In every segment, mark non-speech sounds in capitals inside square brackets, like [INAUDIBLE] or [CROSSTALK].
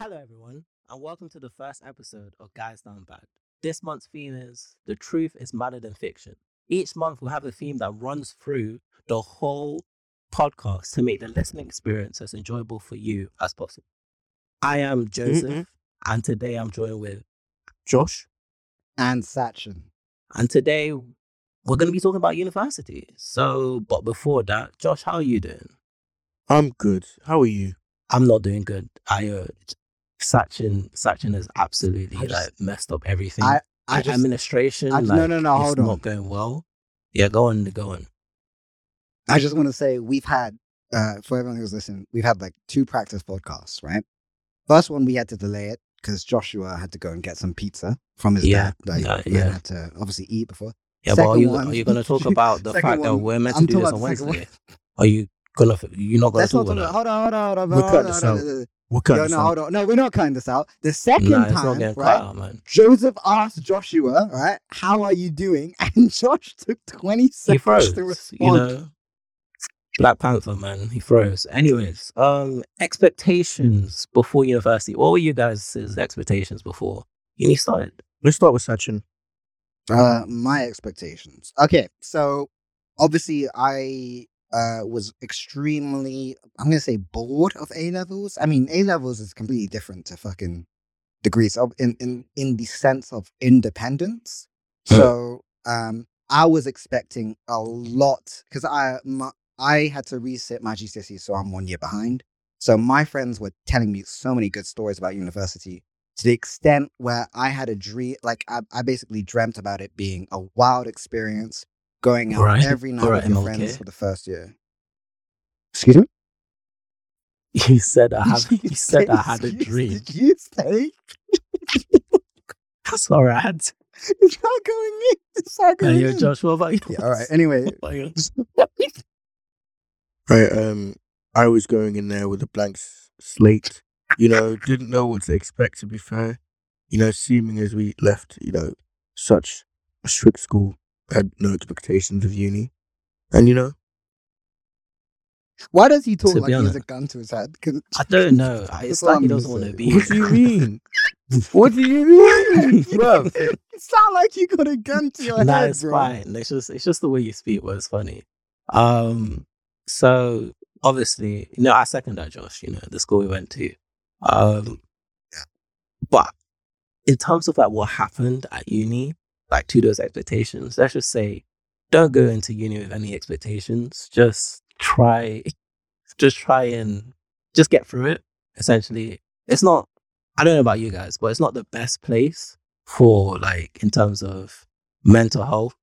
Hello, everyone, and welcome to the first episode of Guys Down Bad. This month's theme is The Truth is Madder Than Fiction. Each month, we'll have a theme that runs through the whole podcast to make the listening experience as enjoyable for you as possible. I am Joseph, Mm-mm. and today I'm joined with, Josh. and Sachin. and today we're going to be talking about university. So, but before that, Josh, how are you doing? I'm good. How are you? I'm not doing good. I uh, Sachin, Sachin has absolutely just- like messed up everything. I I just administration. I- like, no, no, no, it's hold not on. going well. Yeah, go on, go on. I just want to say we've had uh, for everyone who's listening, we've had like two practice podcasts, right? First one we had to delay it because Joshua had to go and get some pizza from his Yeah, dad. Like, uh, yeah. had to obviously eat before. Yeah, but are you one- are you gonna talk [LAUGHS] about the Second fact that we're meant to I'm do this on Wednesday? Are you gonna you're not gonna Let's not talk talk about about. Hold on, hold on, hold on. We'll hold cut on, this hold out. on. What kind Yo, of no, sound? hold on. No, we're not cutting this out. The second Nah, time, right? out, man. Joseph asked Joshua, right, how are you doing? [LAUGHS] And Josh took 20 He seconds froze. to You respond. know, Black Panther, man. He froze. Anyways, um, expectations before university. What were you guys' expectations before uni started? Let's start with Sachin. Uh, my expectations. Okay, so obviously I uh was extremely, I'm gonna say, bored of A levels. I mean, A levels is completely different to fucking degrees of in in in the sense of independence. [LAUGHS] So um, I was expecting a lot because I my, I had to resit my GCSE, so I'm one year behind. So my friends were telling me so many good stories about university to the extent where I had a dream, like I, I basically dreamt about it being a wild experience, going out Right. every night Alright, with your MLK. friends for the first year. Excuse me. [LAUGHS] You said I have. Did You said I had a dream. Did you say That's all right. [LAUGHS] it's not going in? It's not Hey, going yo, in. Josh, what about you? Yeah, all right. Anyway, [LAUGHS] What about you? Right. Um, I was going in there with a blank slate. You know, didn't know what to expect. To be fair, you know, seeming as we left, you know, such a strict school, had no expectations of uni, and you know, why does he talk like be he has a gun to his head? 'Cause- I don't know. [LAUGHS] It's like he doesn't want to be. what do you [LAUGHS] mean? what do you mean, [LAUGHS] bro? it sound like you got a gun to your nah, head, it's bro. fine. It's just it's just the way you speak was funny. Um, so obviously, you know, I second that, Josh. You know, the school we went to. Um, but in terms of like what happened at uni, like to those expectations, let's just say, don't go into uni with any expectations. Just try, [LAUGHS] just try and just get through it. Essentially, it's not. I don't know about you guys, but it's not the best place for like in terms of mental health.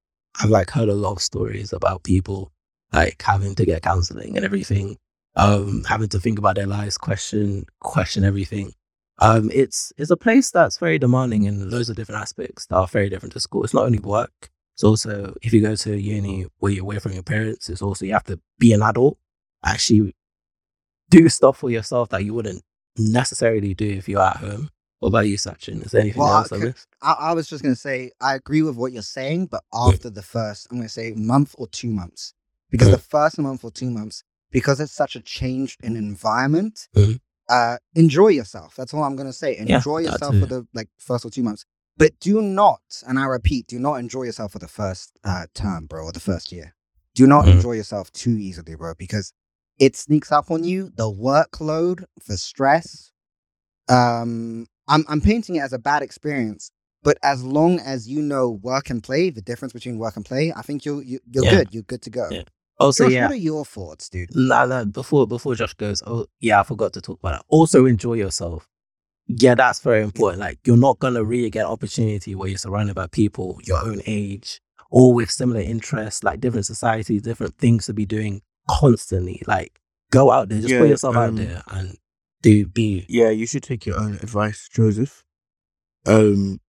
I've like heard a lot of stories about people like having to get counseling and everything, um, having to think about their lives, question question everything. Um, it's it's a place that's very demanding in loads of different aspects that are very different to school. It's not only work. It's also if you go to uni where you're away from your parents, it's also you have to be an adult, actually do stuff for yourself that you wouldn't necessarily do if you're at home. What about you, Sachin? Is there anything Well, else I okay. I, I was just gonna say I agree with what you're saying, but after the first, I'm gonna say month or two months, because the first month or two months, because it's such a change in environment, Mhm. Uh, enjoy yourself. That's all I'm gonna say. Yeah, Enjoy that yourself for the like first or two months, but do not, and I repeat, do not enjoy yourself for the first uh, term, bro, or the first year. Do not Mhm. enjoy yourself too easily, bro, because it sneaks up on you. The workload, the stress. Um, I'm I'm painting it as a bad experience, but as long as you know work and play, the difference between work and play, I think you're you, you're Yeah. good. You're good to go. Yeah. Also, Josh, yeah, what are your thoughts, dude? Nah, nah, before before Josh goes, oh yeah, I forgot to talk about that. Also enjoy yourself. Yeah, that's very important. Like you're not gonna really get opportunity where you're surrounded by people your own age, all with similar interests, like different societies, different things to be doing constantly. Like go out there, just put Yeah, yourself out um, there and do be Yeah, you should take your own advice, Joseph. Um,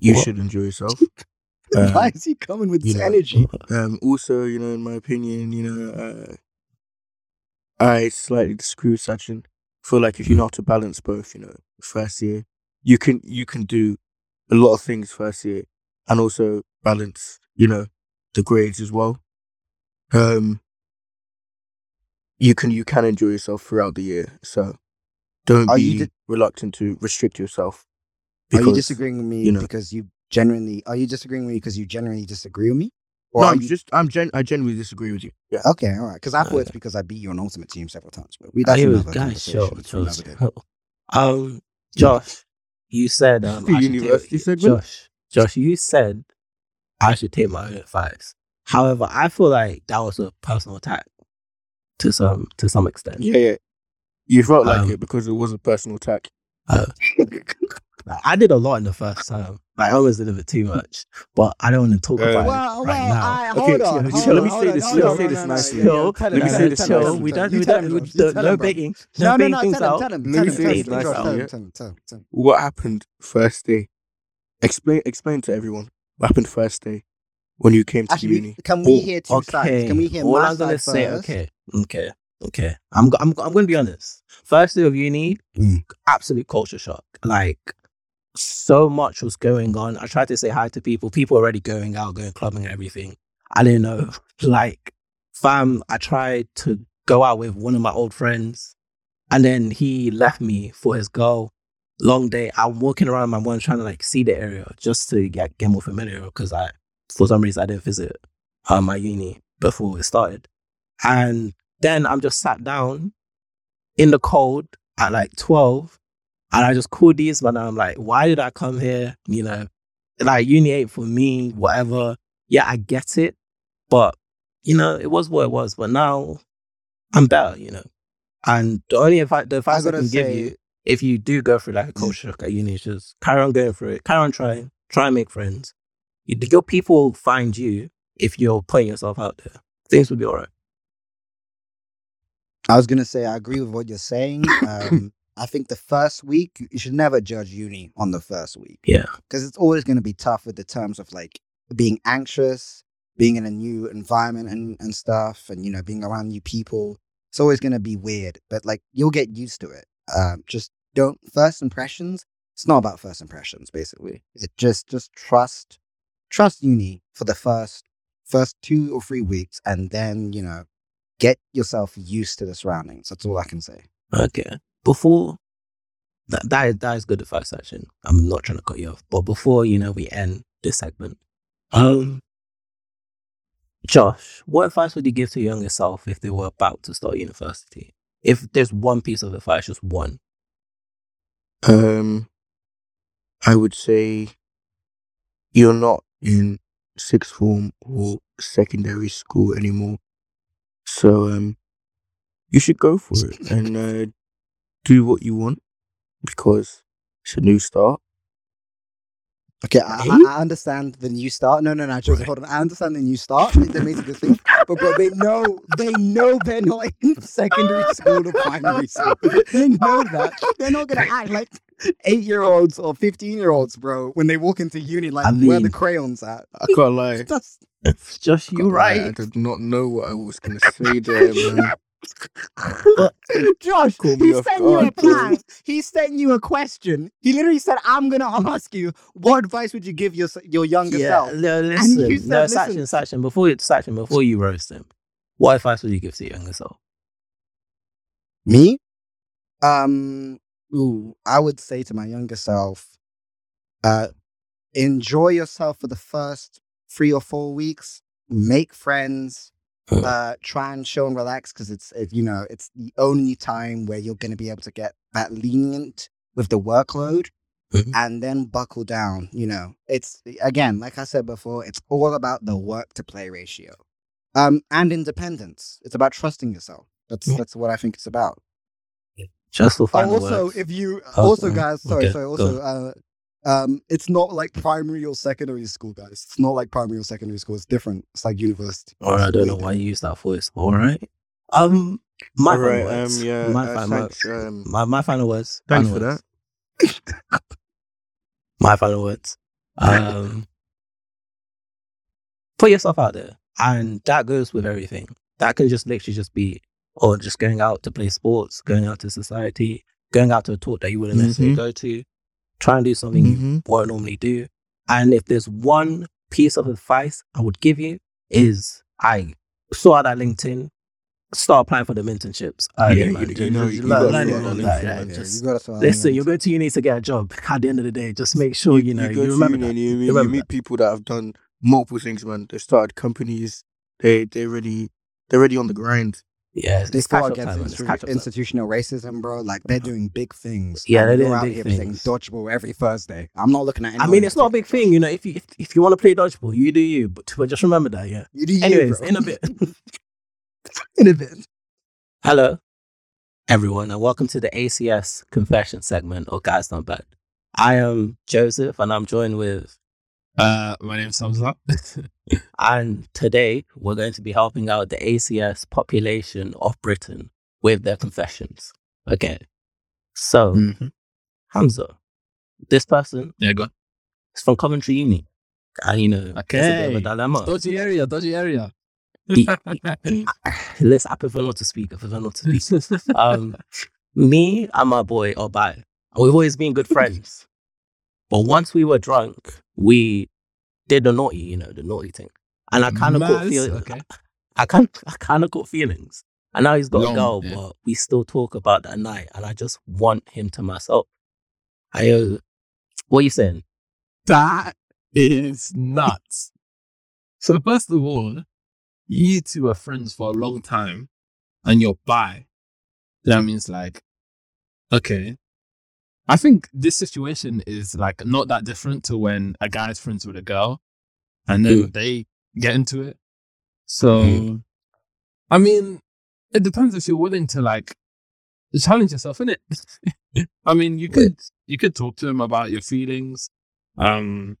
you What? should enjoy yourself. [LAUGHS] [LAUGHS] Why Um, is he coming with this know, energy? Um, also, you know, in my opinion, you know, uh, I slightly disagree with Sachin. Feel like if you know how to balance both, you know, first year, you can you can do a lot of things first year, and also balance, you know, the grades as well. Um, you can you can enjoy yourself throughout the year. So, don't Are be you di- reluctant to restrict yourself. Are you because- disagreeing with me you know- because you genuinely? Are you disagreeing with me because you genuinely disagree with me? No, I'm you- just I'm gen- I genuinely disagree with you. Yeah. Okay, all right. Because I thought it's because I beat you on Ultimate Team several times. But we that's Hey, another guys, chill, conversation for chill, another [LAUGHS] Um, Josh, you said um, The [LAUGHS] I should take- university segment? Josh, Josh, you said I should take my own advice. However, I feel like that was a personal attack to some to some extent. Yeah, yeah. You felt like Um, it because it was a personal attack. Like, [LAUGHS] I did a lot in the first time. Like, I a bit too much, but I don't want to talk Uh, about Well, it right well, now. I, hold on. let me say this- let me say this nicely. yeah, Chill. tell Let me say this chill. We don't, we don't, him, we you don't, tell no baiting, No, no no, baiting no. things Tell him, out. Let tell me him, say tell this him, nicely. What happened first day? Explain explain to everyone what happened first day when you came to Actually, uni. can we hear two sides? Can we hear All my I'm gonna side say, first? okay, okay, okay. I'm, I'm, I'm gonna be honest. First day of uni, Mm. absolute culture shock. Like, so much was going on. I tried to say hi to people. People already going out, going clubbing and everything. I didn't know. [LAUGHS] Like, fam, I tried to go out with one of my old friends, and then he left me for his girl. Long day. I'm walking around my one trying to like see the area just to get get more familiar because I, for some reason, I didn't visit uh, my uni before it started, and then I'm just sat down in the cold at like twelve, and I just called these and I'm like, why did I come here? You know, like uni ain't for me. Whatever. Yeah, I get it, but you know, it was what it was. But now I'm better. You know, and the only advice the advice I, gotta can give you if you do go through like a culture shock at uni, just carry on going through it. Carry on trying. Try and make friends. You- Your people will find you if you're putting yourself out there. Things will be all right. I was gonna say I agree with what you're saying. [LAUGHS] Um, I think the first week you should never judge uni on the first week. Yeah. because it's always going to be tough with the terms of like being anxious, being in a new environment and and stuff, and you know being around new people. It's always going to be weird, but like you'll get used to it. Um, just don't first impressions. It's not about first impressions, basically. It just just trust trust uni for the first first two or three weeks, and then you know get yourself used to the surroundings. That's all I can say. Okay. Before that, that is that is good advice. Actually, I'm not trying to cut you off, but before you know we end this segment, um, Josh, what advice would you give to your younger self if they were about to start university? If there's one piece of advice, just one. Um, I would say you're not in sixth form or secondary school anymore, so um, you should go for it [LAUGHS] and uh, do what you want because it's a new start. Okay, I? I- I understand the new start. No, no, no, Joseph, hold on. I understand the new start. That makes a good thing. But bro, they know they know they're not in secondary [LAUGHS] school or primary school. They know that. They're not gonna act like eight year olds or fifteen year olds, bro, when they walk into uni like I where the crayons at. I can't lie. That's Josh, Can't you're lie, I did not know what I was gonna say there, [LAUGHS] man. [LAUGHS] Josh, he sent you a plan. He sent you a question. He literally said, I'm gonna ask you, what advice would you give your your younger Yeah, self? no, you listen, said, no, listen. Sachin, Sachin, before you, Sachin, before you roast him, what advice would you give to your younger self? Me? Um, ooh, I would say to my younger self, uh, enjoy yourself for the first three or four weeks. Make friends. Hmm. Uh, try and show and relax because it's it, you know it's the only time where you're going to be able to get that lenient with the workload, Mhm. and then buckle down. You know, it's again like I said before, it's all about the work to play ratio, um, and independence. It's about trusting yourself. That's Yeah. that's what I think it's about. Just also, if you Oh, also mm, guys, sorry, okay, sorry. Also, uh, um, it's not like primary or secondary school, guys. It's not like primary or secondary school. It's different. It's like university. Or I don't know why you use that voice. All right. Um, my All final right, words. um, yeah, my, uh, fi- my, thanks, um, my my final words. thanks final for words. [LAUGHS] my final words. Um, put yourself out there, and that goes with everything. That can just literally just be, or just going out to play sports, going out to society, going out to a talk that you wouldn't necessarily Mhm. go to. Try and do something you Mhm. won't normally do. And if there's one piece of advice I would give you is I saw that LinkedIn, start applying for the internships. Yeah, early, you- you know, just you learn- gotta learn start it all early, in yeah, yeah, Just- you gotta Listen, you're going to uni to get a job. At the end of the day, just make sure you, know you, go remember uni that. and you, You you remember meet people that have done multiple things, man. They started companies. They they already they're already on the grind. Yeah, it's, They it's fought against time. institu- catch up time. institutional racism, bro. Like they're doing big things. Yeah, they're doing out big here things. playing dodgeball every Thursday. I'm not looking at. I mean, it's not a big thing, you know. If you if, if you want to play dodgeball, you do you. But, but just remember that, yeah. You do you, Anyways, bro. in a bit. [LAUGHS] in a bit. Hello, everyone, and welcome to the ACS confession segment of Guys Not Bad. I am Joseph, and I'm joined with, Uh, my name's Hamza. [LAUGHS] and today we're going to be helping out the ACS population of Britain with their confessions. Okay, so Mhm. Hamza, this person Yeah, go on. is from Coventry Uni, and you know, it's a bit of a Okay. dilemma. Dodgy area, dodgy area. [LAUGHS] [LAUGHS] Let's I prefer not to speak. I prefer not to speak. um, me and my boy Obai, we've always been good friends. But once we were drunk, we did the naughty, you know, the naughty thing. And I kind of caught feelings. Okay. [LAUGHS] I kind, I kind of caught feelings. And now he's got Long, a girl, yeah. but we still talk about that night. And I just want him to myself. I, uh, what are you saying? That is nuts. So first of all, you two are friends for a long time, and you're bi. That means like, okay. I think this situation is like not that different to when a guy is friends with a girl, and then Mm. they get into it. So, Mm. I mean, it depends if you're willing to like challenge yourself in it. [LAUGHS] I mean, you could you could talk to him about your feelings, um,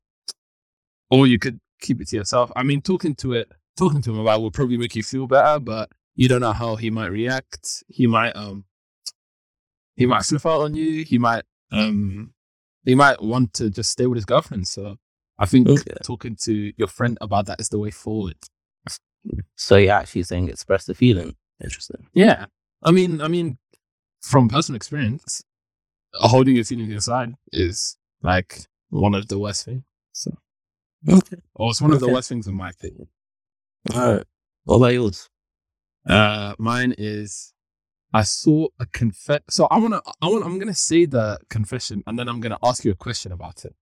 or you could keep it to yourself. I mean, talking to it, talking to him about it will probably make you feel better, but you don't know how he might react. He might um, he might flip out on you. He might um, he might want to just stay with his girlfriend. So I think Okay. talking to your friend about that is the way forward. So you're actually saying express the feeling. Interesting. Yeah. I mean, I mean, from personal experience, holding your feelings inside is like one of the worst things. So, Okay. or it's one of the worst things in my opinion. All right. What about yours? Uh, mine is I saw a confess. So I wanna, I want, I'm gonna say the confession, and then I'm gonna ask you a question about it.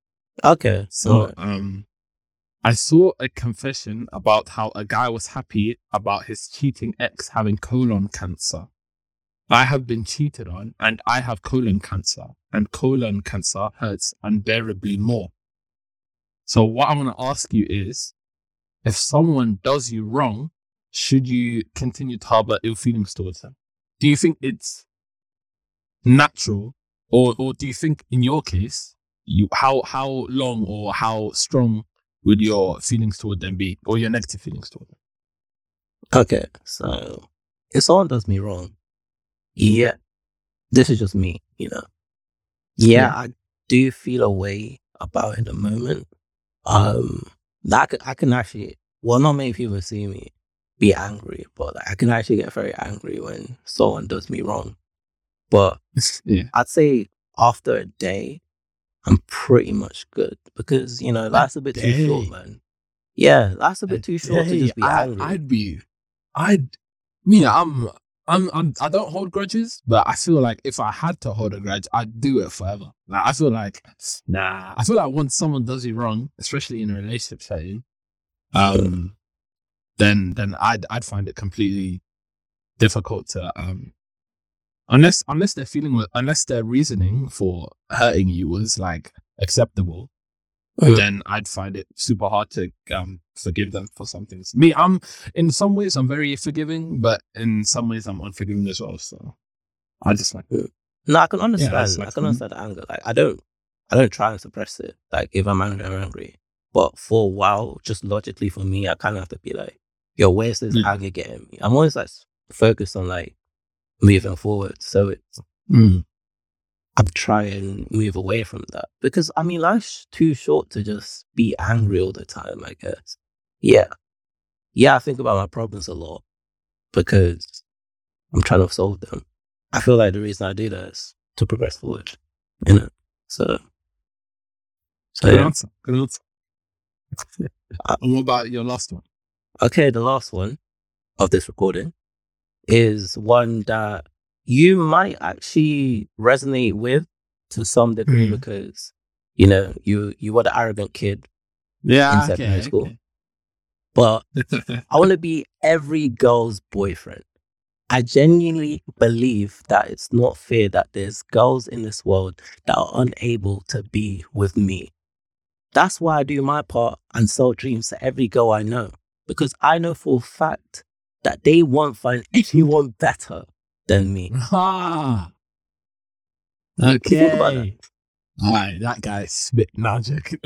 Okay. So, alright. um, I saw a confession about how a guy was happy about his cheating ex having colon cancer. I have been cheated on and I have colon cancer, and colon cancer hurts unbearably more. So, what I want to ask you is if someone does you wrong, should you continue to harbor ill feelings towards them? Do you think it's natural, or, or do you think in your case, you how how long or how strong would your feelings toward them be, or your negative feelings toward them? Okay, so if someone does me wrong, yeah, this is just me, you know. Yeah, Yeah. I do feel a way about it in the moment. Um, that I can, I can actually, well, not many people see me be angry, but like, I can actually get very angry when someone does me wrong. But [LAUGHS] yeah, I'd say after a day, I'm pretty much good because you know life's a bit too short, man. Yeah, life's a bit too short to just be I, angry. I'd be, I'd, me, I'm, I'm, I'm, I don't hold grudges, but I feel like if I had to hold a grudge, I'd do it forever. Like I feel like, nah, I feel like once someone does you wrong, especially in a relationship setting, um, then then I'd I'd find it completely difficult to um, unless unless their feeling unless their reasoning for hurting you was like acceptable Mhm. then I'd find it super hard to um, forgive them for some things. Me, I'm in some ways I'm very forgiving, but in some ways I'm unforgiving as well. So I just like No, I can understand. that's I can understand the anger. Like I don't, I don't try and suppress it. Like if I'm angry, I'm angry. But for a while, just logically for me, I kind of have to be like, "Yo, where's this Yeah. anger getting me?" I'm always like focused on like moving forward. So it's mm, I'm trying to move away from that because I mean, life's too short to just be angry all the time. I guess. Yeah, yeah. I think about my problems a lot because I'm trying to solve them. I feel like the reason I do that is to progress forward. You know. So. So good yeah. answer. Good answer. [LAUGHS] Uh, and what about your last one? Okay, the last one of this recording is one that you might actually resonate with to some degree Mm. because you know you you were the arrogant kid, Yeah. in secondary school. but [LAUGHS] I want to be every girl's boyfriend. I genuinely believe that it's not fair that there's girls in this world that are unable to be with me. That's why I do my part and sell dreams to every girl I know. Because I know for a fact that they won't find [LAUGHS] anyone better than me. ah. Okay. All right, that guy spit magic.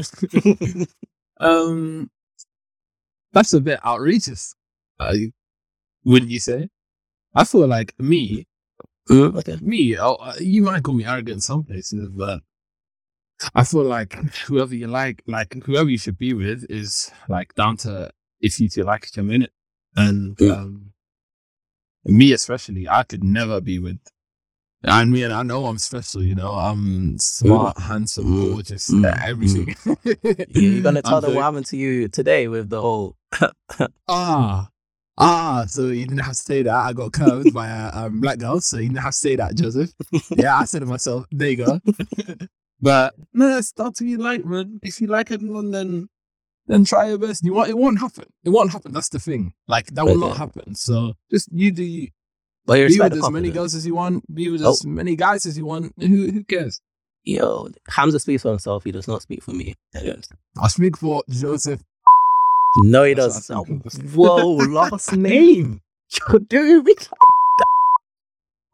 [LAUGHS] um, that's a bit outrageous. Uh, wouldn't you say? I feel like me, Okay. me. Oh, uh, you might call me arrogant in some places, but I feel like whoever you like, like whoever you should be with, is like down to if you two like each other in it. And Mm. um, me especially, I could never be with. I mean, I know I'm special, you know. I'm smart, handsome, Mm. gorgeous, Mm. uh, everything. Yeah, you're gonna [LAUGHS] tell I'm them what happened to you today with the whole [LAUGHS] Ah, ah. So you didn't have to say that. I got curved by a um, black girl, so you didn't have to say that, Joseph. Yeah, I said it myself. There you go. [LAUGHS] but no, it's not to be like, man. If you like anyone, then then try your best. You want it won't happen. It won't happen. That's the thing. Like that will not happen. So just you do. You. But you Be with as many girls as you want. Be with Oh. as many guys as you want. Who who cares? Yo, Hamza speaks for himself. He does not speak for me. I speak for Joseph. No, he does. think. Whoa, [LAUGHS] last name. You're doing me like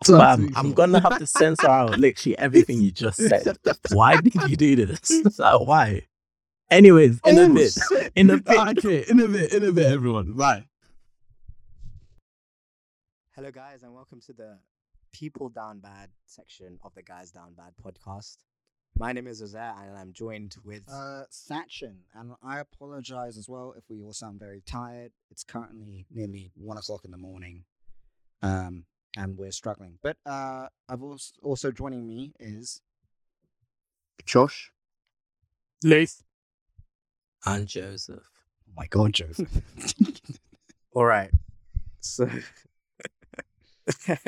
So I Fam, speak I'm gonna have to censor out literally everything you just said. [LAUGHS] Why did you do this? [LAUGHS] Like, why? Anyways, in a Oh, bit. shit. In a [LAUGHS] bit. Okay, in a bit, in a bit, everyone. Bye. Hello, guys, and welcome to the People Down Bad section of the Guys Down Bad podcast. My name is Jose, and I'm joined with. Uh, Sachin, and I apologize as well if we all sound very tired. It's currently nearly one o'clock in the morning, um, and we're struggling. But uh, I've also also joining me is Josh. Lace. And Joseph. oh my god, Joseph. [LAUGHS] All right. So. [LAUGHS]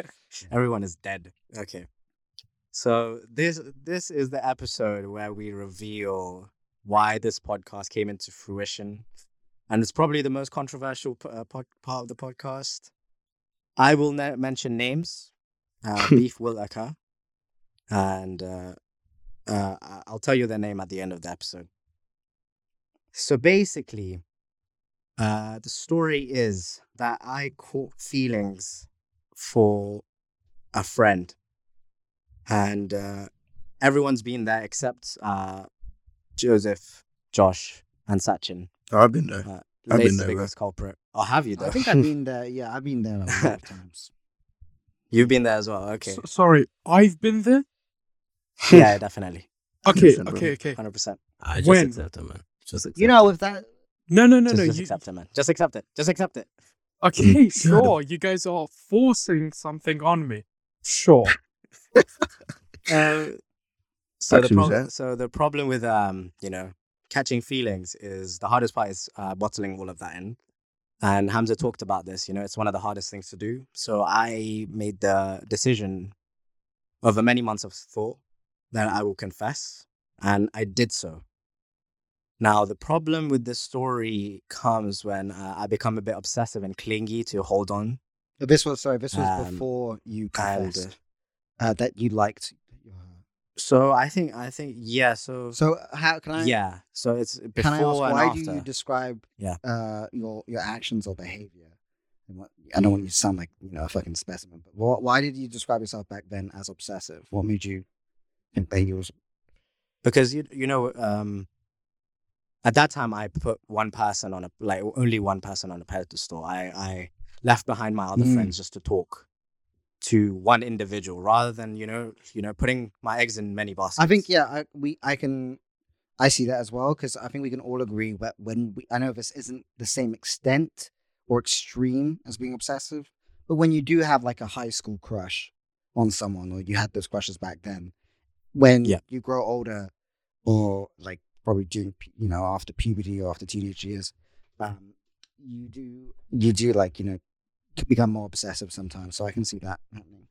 Everyone is dead. Okay. So this this is the episode where we reveal why this podcast came into fruition, and it's probably the most controversial uh, pod- part of the podcast. I will ne- mention names. Uh, [LAUGHS] beef will occur, and uh, uh, I'll tell you their name at the end of the episode. So basically, uh, the story is that I caught feelings for a friend, and uh, everyone's been there except uh, Joseph, Josh, and Sachin. Oh, I've been there. Uh, I've been the there, bro. biggest culprit. Oh, have you though? I think I've been [LAUGHS] there. Yeah, I've been there a lot of [LAUGHS] times. You've been there as well. Okay. S- sorry, I've been there. yeah, [LAUGHS] definitely. Okay, 100%, okay, okay. Hundred percent. I just When? accept it, man. Just accept You know, with that, No, no, no, just no. just You, accept it, man. Just accept it. Just accept it. okay, [LAUGHS] sure. You guys are forcing something on me. Sure. Um, [LAUGHS] so the Actually, was problem, that- so the problem with um, you know, catching feelings is the hardest part is uh, bottling all of that in. And Hamza talked about this. You know, it's one of the hardest things to do. So I made the decision over many months of thought that I will confess, and I did so. Now the problem with this story comes when uh, I become a bit obsessive and clingy to hold on this was sorry. This was Um, before you confessed uh, that you liked. uh, so I think I think yeah. So So how can I? yeah. So it's before Can I ask why after. do you describe Yeah. uh your your actions or behavior? And what, I don't want you to sound like you know a fucking specimen, but wh- why did you describe yourself back then as obsessive? What made you think that you was? because you you know um at that time I put one person on a like only one person on a pedestal. I I left behind my other Mm. friends just to talk to one individual rather than you know you know putting my eggs in many baskets. I think yeah, I, we I can I see that as well because I think we can all agree that when we I know this isn't the same extent or extreme as being obsessive, but when you do have like a high school crush on someone or you had those crushes back then, when Yeah. you grow older or like probably during you know after puberty or after teenage years, um, you do you do like you know become more obsessive sometimes. So I can see that happening.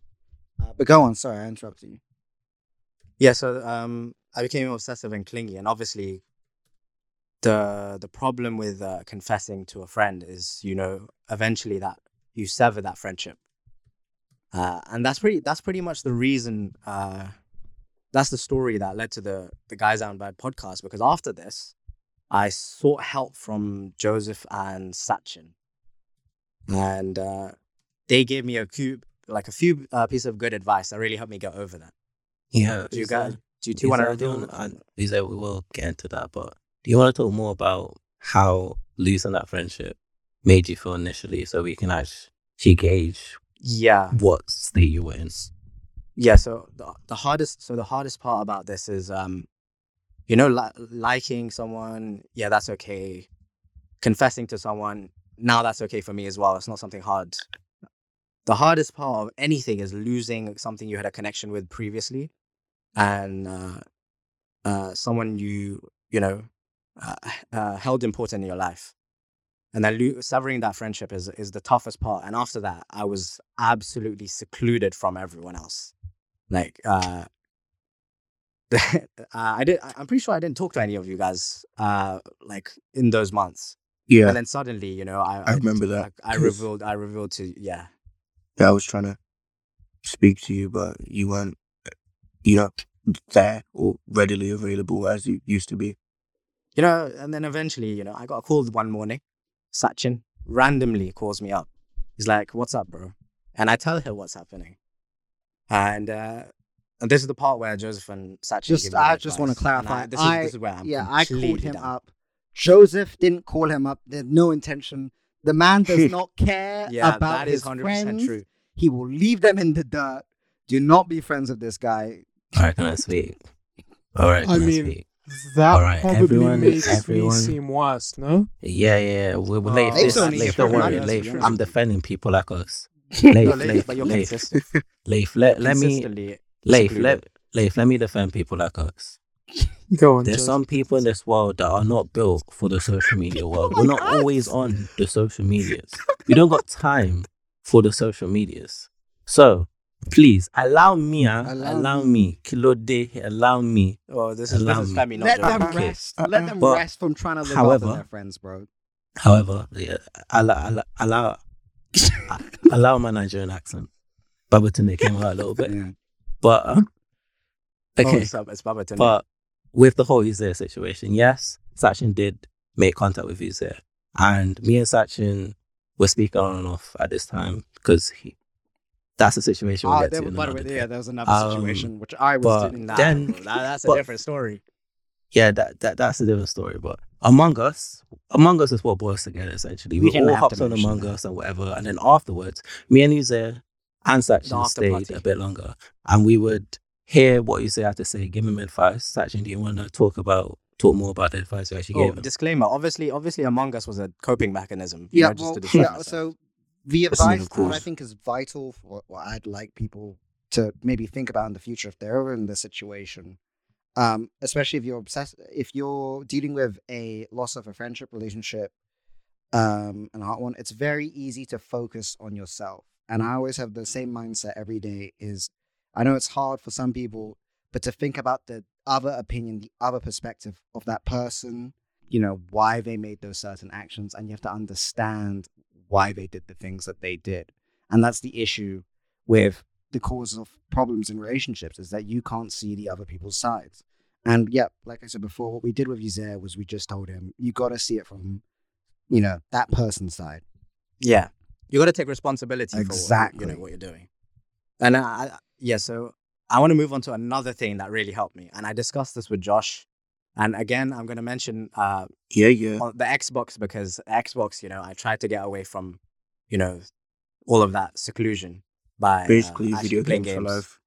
Uh, but go on. Sorry, I interrupted you. Yeah, so um, I became obsessive and clingy, and obviously, the the problem with uh, confessing to a friend is, you know, eventually that you sever that friendship, uh, and that's pretty that's pretty much the reason. Uh, that's the story that led to the the Guys Down Bad podcast. Because after this, I sought help from Joseph and Sachin, and uh, they gave me a few like a few uh, pieces of good advice that really helped me get over that. Yeah. Do you guys? Do you two want to that reveal? I- we will get into that, but do you want to talk more about how losing that friendship made you feel initially, so we can actually gauge Yeah, what state you were in? Yeah. So the, the hardest, so the hardest part about this is, um, you know, li- liking someone. Yeah, that's okay. Confessing to someone now, that's okay for me as well. It's not something hard. The hardest part of anything is losing something you had a connection with previously, and uh, uh, someone you you know uh, uh, held important in your life. And then lo- severing that friendship is is the toughest part. And after that, I was absolutely secluded from everyone else. Like, uh, uh, [LAUGHS] I did. I- I'm pretty sure I didn't talk to any of you guys, uh, like in those months. Yeah, And then suddenly, you know, I I remember that, I, I [LAUGHS] revealed. I revealed to yeah. yeah, I was trying to speak to you, but you weren't, you know, there or readily available as you used to be. You know, and then eventually, you know, I got a call one morning. Sachin randomly calls me up. He's like, "What's up, bro?" And I tell her what's happening. And uh, and this is the part where Joseph and Sachin. Just- give I the just wanna clarify, I, this, is, I- this is where I'm yeah, I called him down. up. Joseph didn't call him up. There's no intention. The man does [LAUGHS] not care Yeah, about that his is hundred percent friends. true. He will leave them in the dirt. Do not be friends with this guy. All right, can I speak? All right, I can I, mean- speak? That All right, probably everyone- makes everyone- me seem worse, no? Yeah, yeah. We're, we're Uh, Leif, Leif's this- only Leif, a don't friend, worry, man, Leif. that's true. I'm defending people like us. No, Leif, Leif, Leif, Leif. [LAUGHS] Leif, let, let me, consistently Leif, let, Leif, let me defend people like us. [LAUGHS] Go on. There's Joseph. some people in this world that are not built for the social media world. We're not always on the social medias. We don't got time for the social medias. So please allow me, uh, Allow allow, me, Kilo Day, allow me. Oh, this is this Allow is me. Not Let Joseph. them Okay. rest. Let them But, rest from trying to live however- after their friends, bro. However, yeah, allow, allow, allow, allow my Nigerian accent. Babatunde came out a little bit, Yeah. but uh, Oh, okay. it's, up- it's Babatunde. But with the whole Uzayr situation, yes, Sachin did make contact with Uzayr. And me and Sachin were speaking on and off at this time because he, that's a situation we'll Ah, get there, to. by the way, yeah, there was another Um, situation which I was but then- that, that's a but- different story. Yeah, that, that that's a different story. But Among Us, Among Us is what brought us together essentially. We We, didn't all hopped on Among that. Us and whatever. And then afterwards, me and Uzayr and Sachin stayed party. a bit longer. And we would hear what Uzayr had to say, give him advice. Sachin, do you want to talk about talk more about the advice you actually Oh, gave him? disclaimer. Obviously, obviously, Among Us was a coping mechanism. you Yeah, know, well, yeah, myself. so the advice that I think is vital for what, what I'd like people to maybe think about in the future if they're ever in this situation, um, especially if you're obsessed, if you're dealing with a loss of a friendship, relationship, um, and a hot one, it's very easy to focus on yourself. And I always have the same mindset every day is I know it's hard for some people, but to think about the other opinion, the other perspective of that person, you know, why they made those certain actions, and you have to understand why they did the things that they did. And that's the issue with the cause of problems in relationships is that you can't see the other people's sides. And yeah, like I said before, what we did with Uzayr was we just told him, you got to see it from, you know, that person's side. yeah, you got to take responsibility for what, you Exactly. know what you're doing. And I, I- yeah, so I want to move on to another thing that really helped me, and I discussed this with Josh. And again, I'm going to mention uh, Yeah, yeah. the Xbox because Xbox, you know, I tried to get away from, you know, all of that seclusion by uh, Basically, actually video games for life.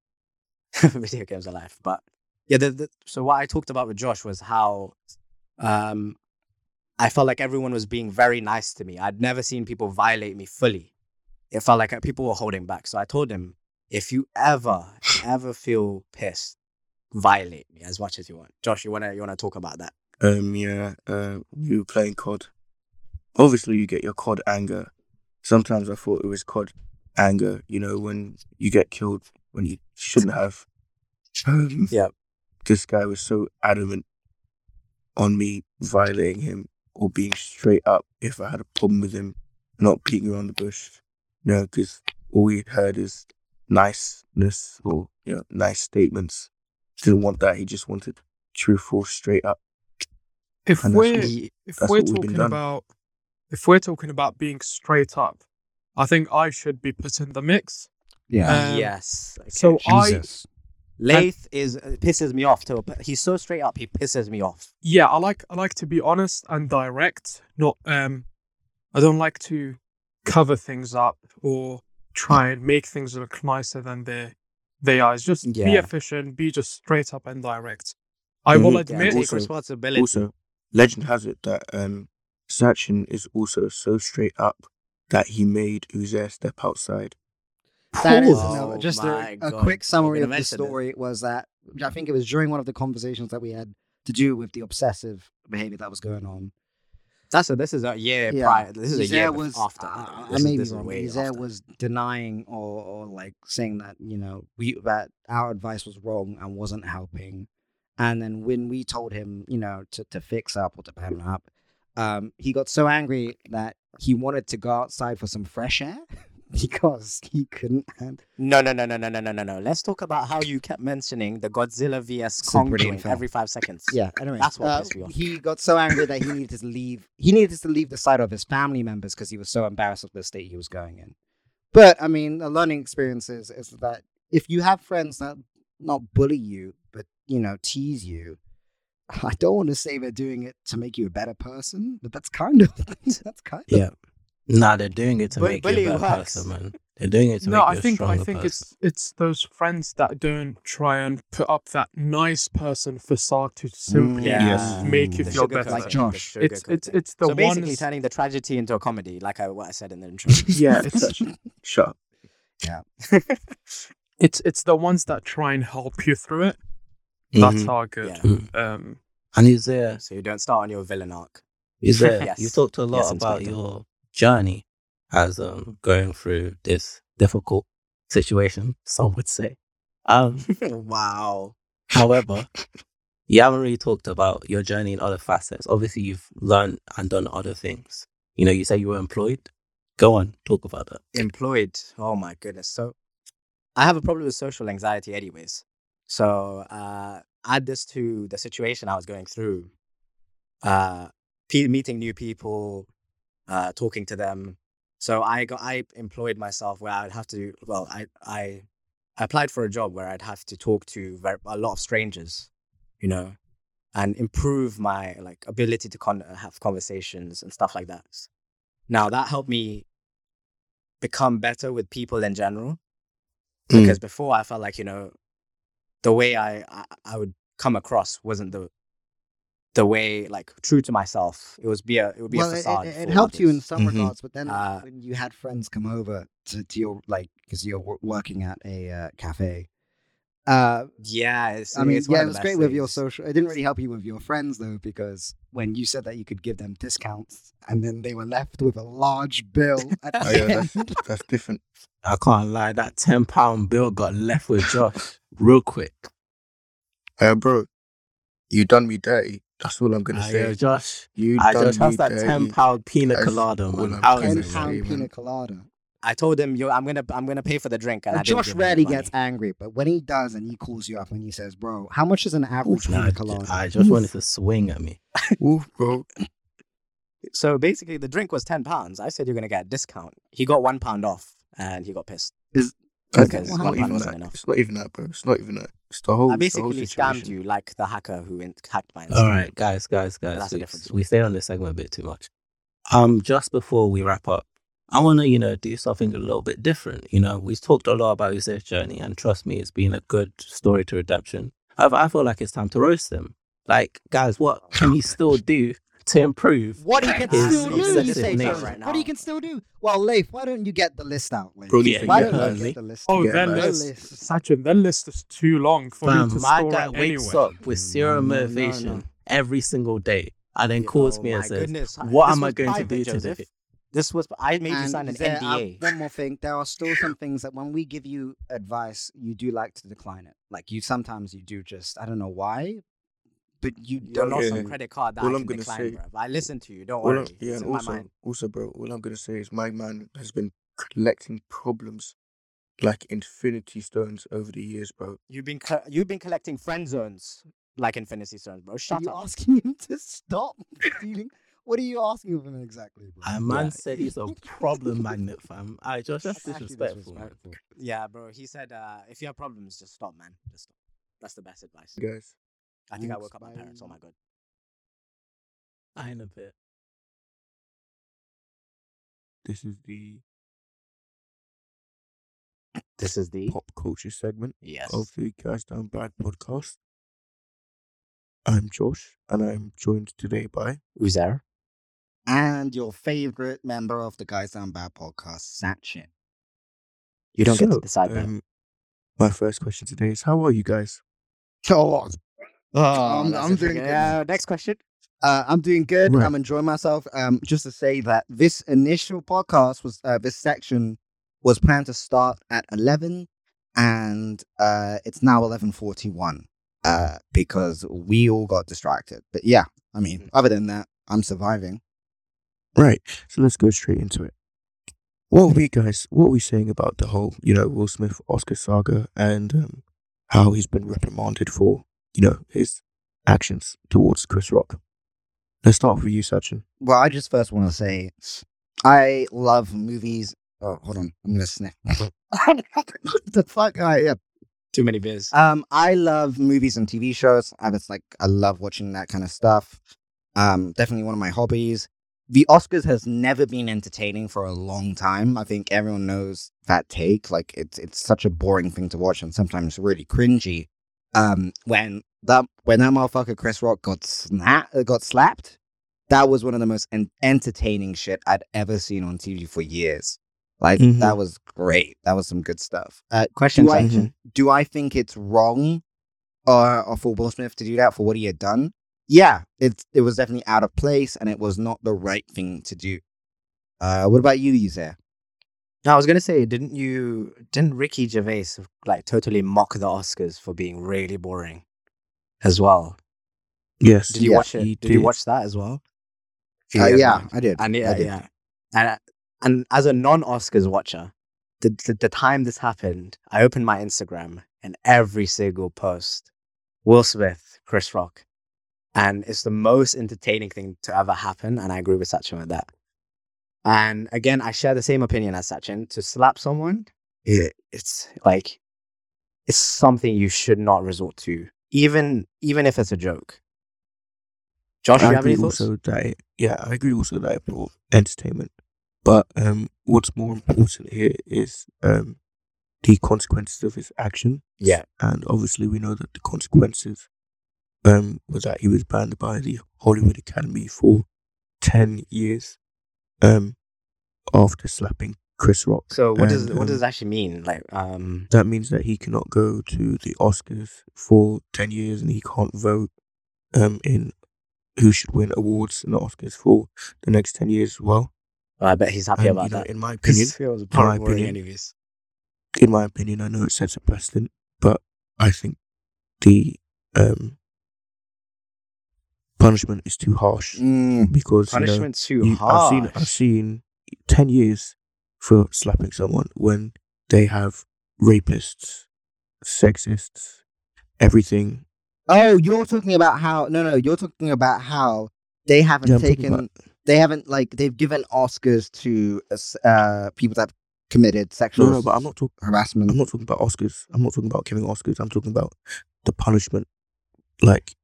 [LAUGHS] video games are life. But yeah, the, the, so what I talked about with Josh was how um, I felt like everyone was being very nice to me. I'd never seen people violate me fully. It felt like uh, people were holding back. So I told him, if you ever, ever feel pissed, violate me as much as you want. Josh, you wanna you wanna talk about that? Um, yeah. Uh, you were playing COD. Obviously, you get your COD anger sometimes I thought it was COD anger. You know, when you get killed when you shouldn't have. Um, Yep. This guy was so adamant on me violating him or being straight up if I had a problem with him, not beating around the bush. You know, because all we heard is niceness or you know nice statements. Didn't want that. He just wanted truthful, straight up. If And we're what- if we're what we've been talking about if we're talking about being straight up, I think I should be put in the mix. Yeah. Um, yes. Okay. So I Jesus. Lath is uh, pisses me off too. But he's so straight up. He pisses me off. yeah, I like I like to be honest and direct. Not um, I don't like to cover things up or try and make things look nicer than they they are. It's just be efficient, be just straight up and direct. I will Mhm. Yeah, admit, take Also- responsibility. Also, legend has it that um, Sachin is also so straight up that he made Uzayr step outside. That is Oh no, just my a, a quick summary of the mention it. story was that I think it was during one of the conversations that we had to do with the obsessive behavior that was going on. That's a, this is a year Yeah. prior. This is a year was after. I, I This is- may this be wrong. way Uzayr after. was denying or, or like saying that you know we that our advice was wrong and wasn't helping. And then when we told him, you know, to, to fix up or to pattern up, um, he got so angry that he wanted to go outside for some fresh air [LAUGHS] because he couldn't have No, no, no, no, no, no, no, no, no. Let's talk about how you kept mentioning the Godzilla vs Kong joint every five seconds. [LAUGHS] Yeah, anyway, That's what uh, pissed me off. he got so angry that he needed to leave. He needed to leave the side of his family members because he was so embarrassed of the state he was going in. But I mean, a learning experience is, is that if you have friends that not bully you, but you know, tease you, I don't want to say they're doing it to make you a better person, but that's kind of [LAUGHS] that's kind of Yeah. Nah, they're doing it to But make you a better works. person, man. They're doing it to no, make I you a think I think person. it's it's those friends that don't try and put up that nice person facade to mm, simply Yeah. make you feel better. Like Josh. the It's it's it's the so basically turning the tragedy into a comedy, like I, what I said in the intro. [LAUGHS] Yeah, it's [LAUGHS] Shut up. it's it's the ones that try and help you through it. That's Mhm. how good. Yeah. Mhm. Um, And is there so you don't start on your villain arc. is there [LAUGHS] Yes. you talked a lot Yes, about your journey as um going through this difficult situation, some would say. Um [LAUGHS] wow. However, [LAUGHS] you haven't really talked about your journey in other facets. Obviously, you've learned and done other things. You know, you say you were employed. Go on, talk about that. Employed. Oh my goodness. So I have a problem with social anxiety, anyways. So uh, add this to the situation I was going through. Uh, pe- meeting new people, uh, talking to them. So I got I employed myself where I'd have to. Well, I I I applied for a job where I'd have to talk to very, a lot of strangers, you know, and improve my like ability to con- have conversations and stuff like that. Now that helped me become better with people in general Mm. because before I felt like you know the way I, I I would come across wasn't the the way like true to myself. It was be a it would be well, a it, facade. it, it for helped you in others. some Mhm. regards, but then Uh, when you had friends come over to, to your like because you're working at a uh, cafe. Uh, Yeah, it's, I mean, it's yeah, it was great best with your social. It didn't really help you with your friends though, because when you said that you could give them discounts, and then they were left with a large bill at the Oh, yeah, that's, that's different. I can't lie, that ten pound bill got left with Josh real quick. Hey, bro, you done me dirty. That's all I'm gonna say. yo, Josh, you I done just me how's that dirty. ten pound pina That's colada, all man? I'm How gonna Ten it? say, pound man. pina colada. I told him, "Yo, I'm gonna I'm gonna pay for the drink," and And I didn't Josh give him rarely money. gets angry, but when he does, and he calls you up and he says, "Bro, how much is an average Nah, pina colada?" I just wanted to swing at me. [LAUGHS] Oof, bro. So basically, the drink was ten pounds. I said you're gonna get a discount. He got one pound off, and he got pissed. That's Because one not even that. enough. It's not even that, bro. It's not even that. It's the whole. I it's whole basically scammed you like the hacker who in- hacked my. All right, guys, guys, guys. that's a we- different we stay on this segment a bit too much. Um, just before we wrap up, I want to, you know, do something a little bit different. You know, we've talked a lot about Yusuf's journey, and trust me, it's been a good story to redemption. However, I feel like it's time to roast him. Like, guys, what can he still do to improve? What he can His still do, you say, nature. Josh. Right What he now. can still do? Well, Leif, why don't you get the list out, Leif? Bro, Yeah, you why yeah, don't you get the list? oh, Yeah, that list, List. Sachin, that list is too long for Fam, me to my store guy it wakes anyway. up with zero No, no, no, motivation no. every single day and then Yeah, calls oh me and says, goodness. What This am I was going to do Joseph. today? This was I made you sign an there are- NDA. one more thing, there are still some things that when we give you advice, you do like to decline it. Like you sometimes you do just I don't know why, but you You're don't. not Yeah. some credit card that All I I'm gonna decline, say- bro. But I listen to you. Don't worry. I'm- yeah, it's and in also, my mind. also, bro, all I'm gonna say is my man has been collecting problems like infinity stones over the years, bro. You've been co- you've been collecting friend zones like Infinity Stones, bro. Are Shut you up. asking him to stop [LAUGHS] stealing? What are you asking of him exactly? Bro? A man Yeah. said he's a problem magnet, fam. I just that's That's actually disrespectful. man. disrespectful. Yeah, bro. He said uh, if you have problems, just stop, man. Just stop. That's the best advice. Guys, I think I woke up my parents. Oh my god. I ain't a bit. this is the This is the pop culture segment yes. of the Guys Down Bad podcast. I'm Josh, and I'm joined today by Who's there? And your favorite member of the Guys Down Bad podcast, Sachin. You don't get to So, decide that. um, my first question today is How are you guys? [LAUGHS] Oh, Oh, I'm- I'm doing good. Yeah, next question. Uh, I'm doing good. Right. I'm enjoying myself. Um, just to say that this initial podcast was uh, this section was planned to start at 11, and uh, it's now 11:41. Uh, because we all got distracted. But yeah, I mean, other than that, I'm surviving. Right, so let's go straight into it. What were we guys? What were we saying about the whole, you know, Will Smith Oscar saga and um, how he's been reprimanded for, you know, his actions towards Chris Rock? Let's start with you, Sachin. Well, I just first want to say, I love movies. Oh, hold on, I'm gonna sniff. [LAUGHS] What the fuck, I yeah. Too many beers. Um, I love movies and TV shows. I was like, I love watching that kind of stuff. Um, definitely one of my hobbies. The Oscars has never been entertaining for a long time. I think everyone knows that take. Like, it's it's such a boring thing to watch and sometimes really cringy. Um, when that when that motherfucker Chris Rock got snap uh, got slapped, that was one of the most en- entertaining shit I'd ever seen on TV for years. Like, Mhm. that was great. That was some good stuff. Uh, Question do I- section. do I think it's wrong uh, or for Will Smith to do that for what he had done? Yeah, it it was definitely out of place and it was not the right thing to do. Uh, what about you, Uzayr? No, I was gonna say, didn't you? Didn't Ricky Gervais like totally mock the Oscars for being really boring, as well? Yes. Did you Yeah, watch it? he Did. you watch that as well? Uh, don't yeah. I did. And I did. yeah, and and as a non-Oscars watcher, the, the the time this happened, I opened my Instagram and every single post, Will Smith, Chris Rock, and it's the most entertaining thing to ever happen. And I agree with Sachin with that. And again, I share the same opinion as Sachin. To slap someone, it, it's like it's something you should not resort to, even even if it's a joke. Josh, I you have any thoughts? also that yeah, I agree also that brought entertainment. But um, what's more important here is um, the consequences of his action. Yeah. And obviously, we know that the consequences um, was that he was banned by the Hollywood Academy for 10 years um, after slapping Chris Rock. So what does And, what does um, it actually mean? Like, um, That means that he cannot go to the Oscars for 10 years and he can't vote um, in who should win awards in the Oscars for the next 10 years as well. I bet he's happy And, about you know, that. in my opinion, it my opinion, anyways. in my opinion, I know it sets a precedent, but I think the um, punishment is too harsh Mm, because you know, too you- harsh. I've seen I've seen ten years for slapping someone when they have rapists, sexists, everything. Oh, you're talking about how? No, no, you're talking about how they haven't Yeah, taken. about- They haven't like they've given Oscars to uh, people that committed sexual No, no, but I'm not talking. harassment. I'm not talking about Oscars. I'm not talking about giving Oscars. I'm talking about the punishment. Like,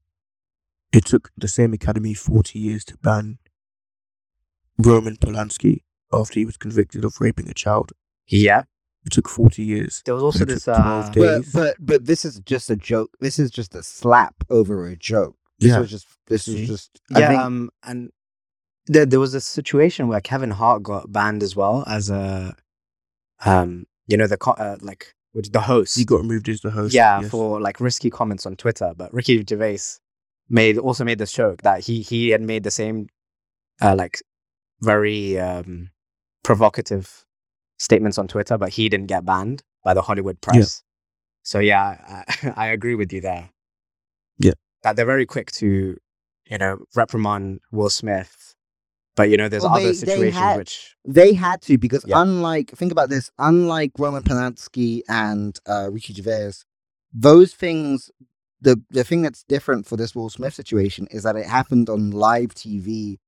it took the same Academy 40 years to ban Roman Polanski after he was convicted of raping a child. Yeah. It took 40 years. There was also this. 12 Uh, but but but this is just a joke. This is just a slap over a joke. This Yeah. was just this See? is just I yeah, think- um, and there, there was a situation where Kevin Hart got banned as well as a, um, you know, the co- uh, like which the host. He got removed as the host. yeah, yes. for like risky comments on Twitter. But Ricky Gervais made also made this joke that he he had made the same, uh, like very um provocative statements on Twitter, but he didn't get banned by the Hollywood press. So yeah, I, [LAUGHS] I agree with you there. Yeah. that they're very quick to, you know, reprimand Will Smith, but you know, there's Well, other they- they situations had- which They had to because Yeah. unlike think about this, unlike Roman Polanski and uh, Ricky Gervais, those things the the thing that's different for this Will Smith situation is that it happened on live TV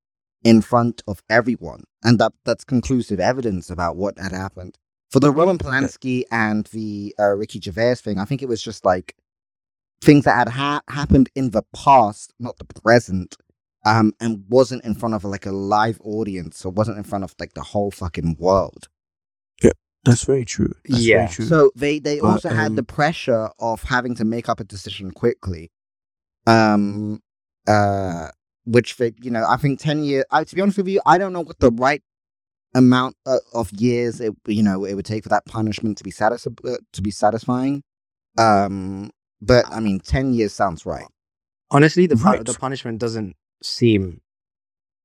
in front of everyone, and that that's conclusive evidence about what had happened. For the Roman Polanski and the uh, Ricky Gervais thing, I think it was just like things that had ha- happened in the past, not the present, um, and wasn't in front of like a live audience, or wasn't in front of like the whole fucking world. That's very true. That's Yeah. Very true. So they they But, also had um, the pressure of having to make up a decision quickly. Um uh which they, you know, I think 10 years I to be honest with you, I don't know what the right amount of, of years it you know it would take for that punishment to be satis- uh, to be satisfying. Um but I mean 10 years sounds right. honestly the pu- Right. the punishment doesn't seem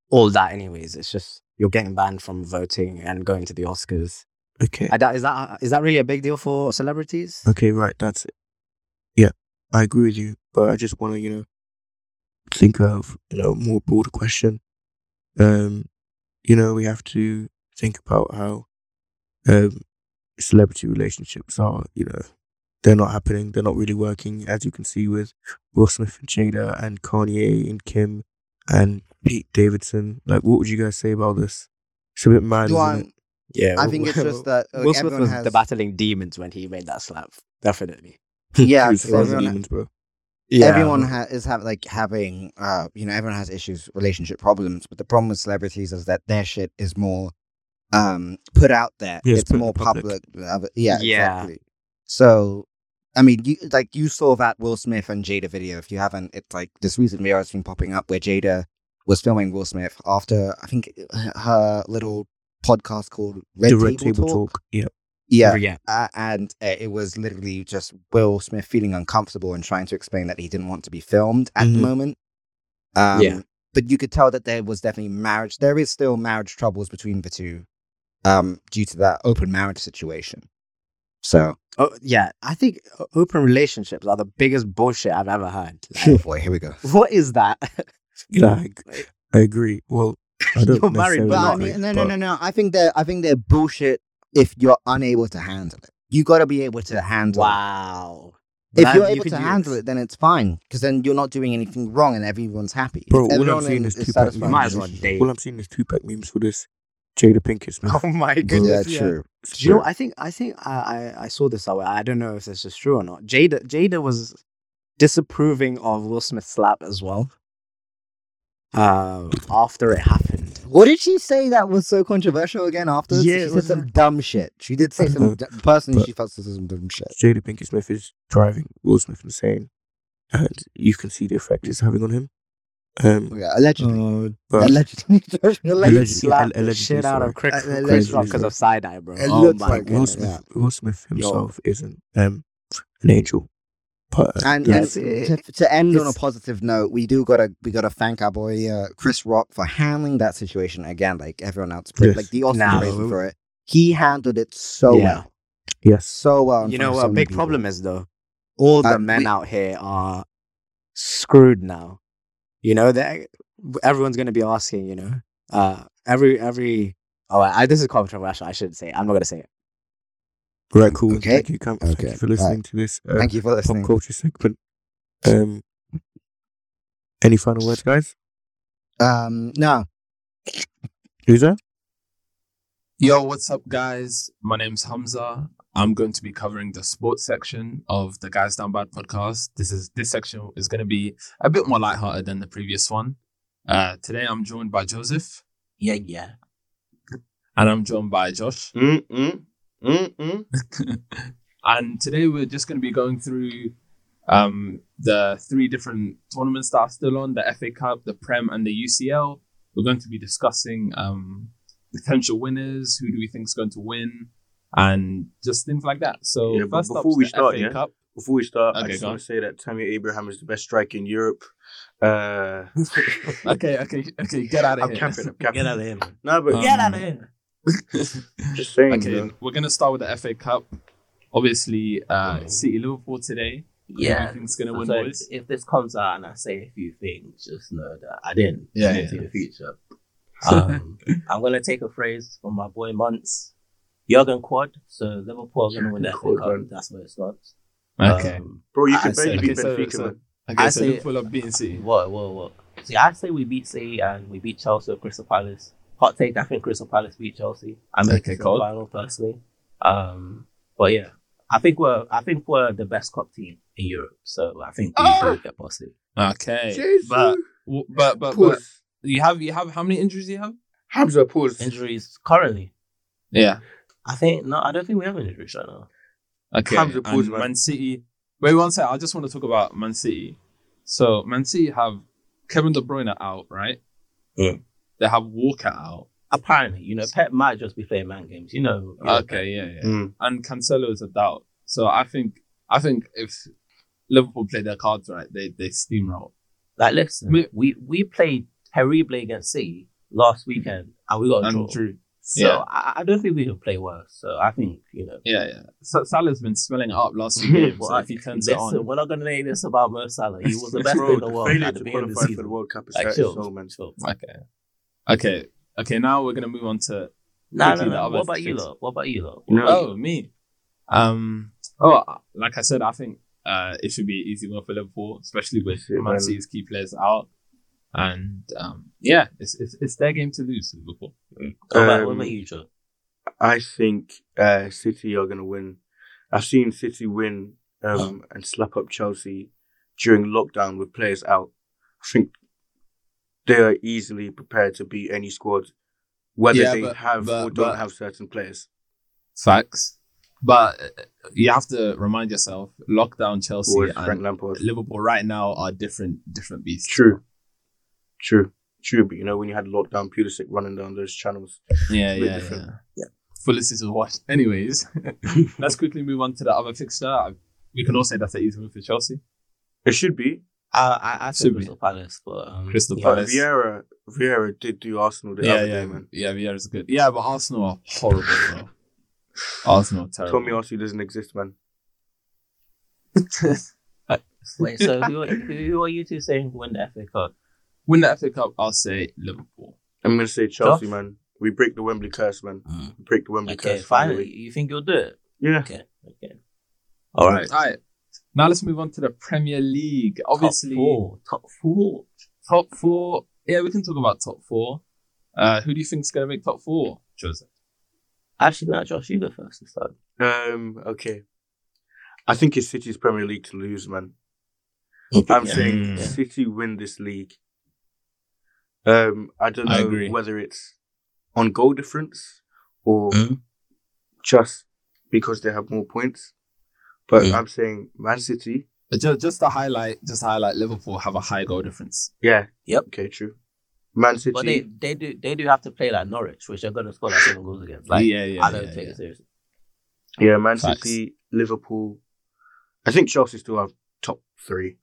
all that anyways. It's just you're getting banned from voting and going to the Oscars. Okay. Is that is that really a big deal for celebrities? Okay, right. That's it. Yeah, I agree with you, but I just want to, you know, think of you know more broader question. Um, you know, we have to think about how um celebrity relationships are. You know, they're not happening. They're not really working, as you can see with Will Smith and Jada and Kanye and Kim and Pete Davidson. Like, what would you guys say about this? It's a bit mad, Do I? Yeah, I think it's just that uh, Will Smith everyone was has battling demons when he made that slap. Definitely. [LAUGHS] Yeah, He was because fighting everyone- demons, bro. everyone ha- is have like having uh you know everyone has issues relationship problems but the problem with celebrities is that their shit is more um put out there Yeah, it's it's more public. public yeah Yeah. exactly so i mean you like you saw that will smith and jada video if you haven't it's like this recent video has been popping up where jada was filming will smith after i think her little podcast called red, the Red table, Table talk. Talk. Yeah. yeah yeah. uh, and uh, it was literally just Will Smith feeling uncomfortable and trying to explain that he didn't want to be filmed at the Mhm. moment. Um, Yeah. But you could tell that there was definitely marriage. There is still marriage troubles between the two um, due to that open marriage situation. So, Oh yeah. I think open relationships are the biggest bullshit I've ever heard. [LAUGHS] oh boy, here we go. what is that? [LAUGHS] Yeah, I, I agree. Well, I don't You're married, But I not, agree, mean, no, no, but- no, no. I think they're, I think they're bullshit if you're unable to handle it. You got to be able to handle it. wow. If That- you're able could to handle it, then it's fine because then you're not doing anything wrong and everyone's happy. Bro, If all I'm everyone seeing is- is is Tupac memes. might with as the well All I'm seeing is Tupac memes for this Jada Pinkett [LAUGHS] Smith. Oh my Yeah, goodness. true. Do you know? I think I think I, I I saw this somewhere. I don't know if this is true or not. Jada Jada was disapproving of Will Smith's slap as well. Um, after it happened. What did she say that was so controversial again after? Yeah, she said was some dumb shit. She did say some. d- personally, But- she felt this is some dumb shit. Jada Pinkett Smith is driving Will Smith insane, and you can see the effect it's having on him. Um, Yeah, allegedly. Uh, but allegedly. [LAUGHS] allegedly. Allegedly. slapped the allegedly, shit out sorry. of Chris, Uh, Chris allegedly, Rock because of side eye, bro. It oh looks my like Will goodness. Smith, Will Smith himself isn't um an angel, but uh, And, yeah, and to, to end on a positive note, we do gotta we gotta thank our boy uh, Chris Rock for handling that situation again, like everyone else. Yes. Like the Oscars No. praised for it. He handled it so Yeah. well, yes, so well. You know what? so A big people. problem is though, all the Uh, men we- out here are screwed now. You know that everyone's going to be asking. You know, uh, every every. Oh, I, this is controversial. I shouldn't say. it. I'm not going to say it. Right, cool. Okay. Thank you, Cam. Thank you for listening to this uh, Thank you for pop culture segment. Um, any final words, guys? Um, no, Who's that? Yo, what's up, guys? My name's Hamza. I'm going to be covering the sports section of the Guys Down Bad podcast. This is this section is going to be a bit more lighthearted than the previous one. Uh, today, I'm joined by Joseph. Yeah, yeah. And I'm joined by Josh. Mm mm mm [LAUGHS] and today we're just going to be going through um, the three different tournaments that are still on the FA Cup, the Prem, and the UCL. We're going to be discussing um, potential winners, who do we think is going to win, and just things like that. So, Yeah, but first up, before we the start, FA yeah? Cup. Before we start, I just want to say that Tammy Abraham is the best striker in Europe. Uh, [LAUGHS] Okay, okay, okay, get out of I'm here. capping. I'm [LAUGHS] capping. Get out of here, man. No, but Um, Get out of here. Just saying. Okay, you we're gonna start with the FA Cup. Obviously, uh, City Liverpool today. Who do you Yeah. think's gonna win, So boys? if this comes out and I say a few things, just know that I didn't Yeah, yeah, yeah. see the future. [LAUGHS] Um, I'm gonna take a phrase from my boy Muntz. Jurgen Quad. So Liverpool are gonna win that FA Cup. man. That's where it starts. Okay. Um, Bro, you I can barely beat so- Benfica, so- man. Okay, I so say- Liverpool are beating City. what, what, what? See, I say we beat City and we beat Chelsea Crystal Palace. Hot take, I think Crystal Palace beat Chelsea. I make Okay, cool. the final personally. Um, but yeah, I think we're I think we're the best cup team in Europe. So I think we will get past it. Okay, Jesus. but but but, but you have you have how many injuries do you have? Hamza, pause. Injuries currently. Yeah. I think no, I don't think we have any injuries right now. Okay. Hamza, and pause, man. Man City. Wait one second. I just want to talk about Man City. So Man City have Kevin De Bruyne out, right? Yeah. They have Walker out. Apparently, you know, Pep might just be playing man games. You know. you know Okay, yeah, yeah. Mm. And Cancelo is a doubt. So I think I think if Liverpool play their cards right, they they steamroll. Like, listen, Me- we we played terribly against City last weekend, and we got a draw. Drew. So Yeah. I, I don't think we can play worse. So I think you know. Yeah, yeah. So Salah's been smelling it up last few [LAUGHS] games. so if he turns listen, it on, we're not gonna name this about Mo Salah. He was the [LAUGHS] best Bro, in the world failure at the to beginning of the qualify for the World Cup is Like, chill, his soul, man. chill. okay, okay, okay. Now we're gonna move on to Nah, quickly no, no. What about you, things. lot? What about you, lot? No. Oh, me. Um. Oh, like I said, I think uh, it should be an easy one for Liverpool, especially with That's it, Man man. City's key players out. And um, yeah, it's, it's it's their game to lose, Liverpool. What about, what Um, about you, Joe? I think uh, City are going to win. I've seen City win um, and slap up Chelsea during lockdown with players out. I think they are easily prepared to beat any squad, whether Yeah, they but- have but- or don't but- have certain players. Facts. But uh, you have to remind yourself, lockdown Chelsea Frank and Lampard. Liverpool right now are different different beasts. True, true, true. But you know when you had lockdown Pulisic running down those channels, Yeah, yeah, different. yeah. Yeah. Fullis is washed. Anyways, [LAUGHS] let's quickly move on to the other fixture. We can all say that's an easy win for Chelsea. it should be. I I said Crystal Palace, but um, Crystal yeah. But Vieira, Vieira did do Arsenal the yeah, other yeah, day, man. yeah. Vieira's good. Yeah, but Arsenal are horrible, bro. [LAUGHS] Arsenal are terrible. Tommy Arsenal doesn't exist, man. [LAUGHS] Wait, so who, are- who, who are you two saying win the FA Cup? Win the FA Cup, I'll say Liverpool. I'm gonna say Chelsea, Josh? man. We break the Wembley curse, man. Mm. Break the Wembley Okay, curse. finally, you think you'll do it? Yeah. Okay, okay. All right. All right. Now let's move on to the Premier League. Obviously, top four. Top four. top four. Yeah, we can talk about top four. Uh, who do you think is going to make top four, Joseph? Actually, no, Josh, you go first this time. Um. Okay. I think it's City's Premier League to lose, man. I'm Yeah. saying Mm. City win this league. Um. I don't know I agree. whether it's on goal difference or Mm. just because they have more points, but Mm. I'm saying Man City. Just, just to highlight, just to highlight, Liverpool have a high goal difference. Yeah. Yep. Okay. True. Man City. But they, they do they do have to play like Norwich, which they're gonna score like seven goals against. Like yeah, yeah, I don't yeah, take yeah. it seriously. Yeah, Man Facts. City, Liverpool. I think Chelsea still have top three.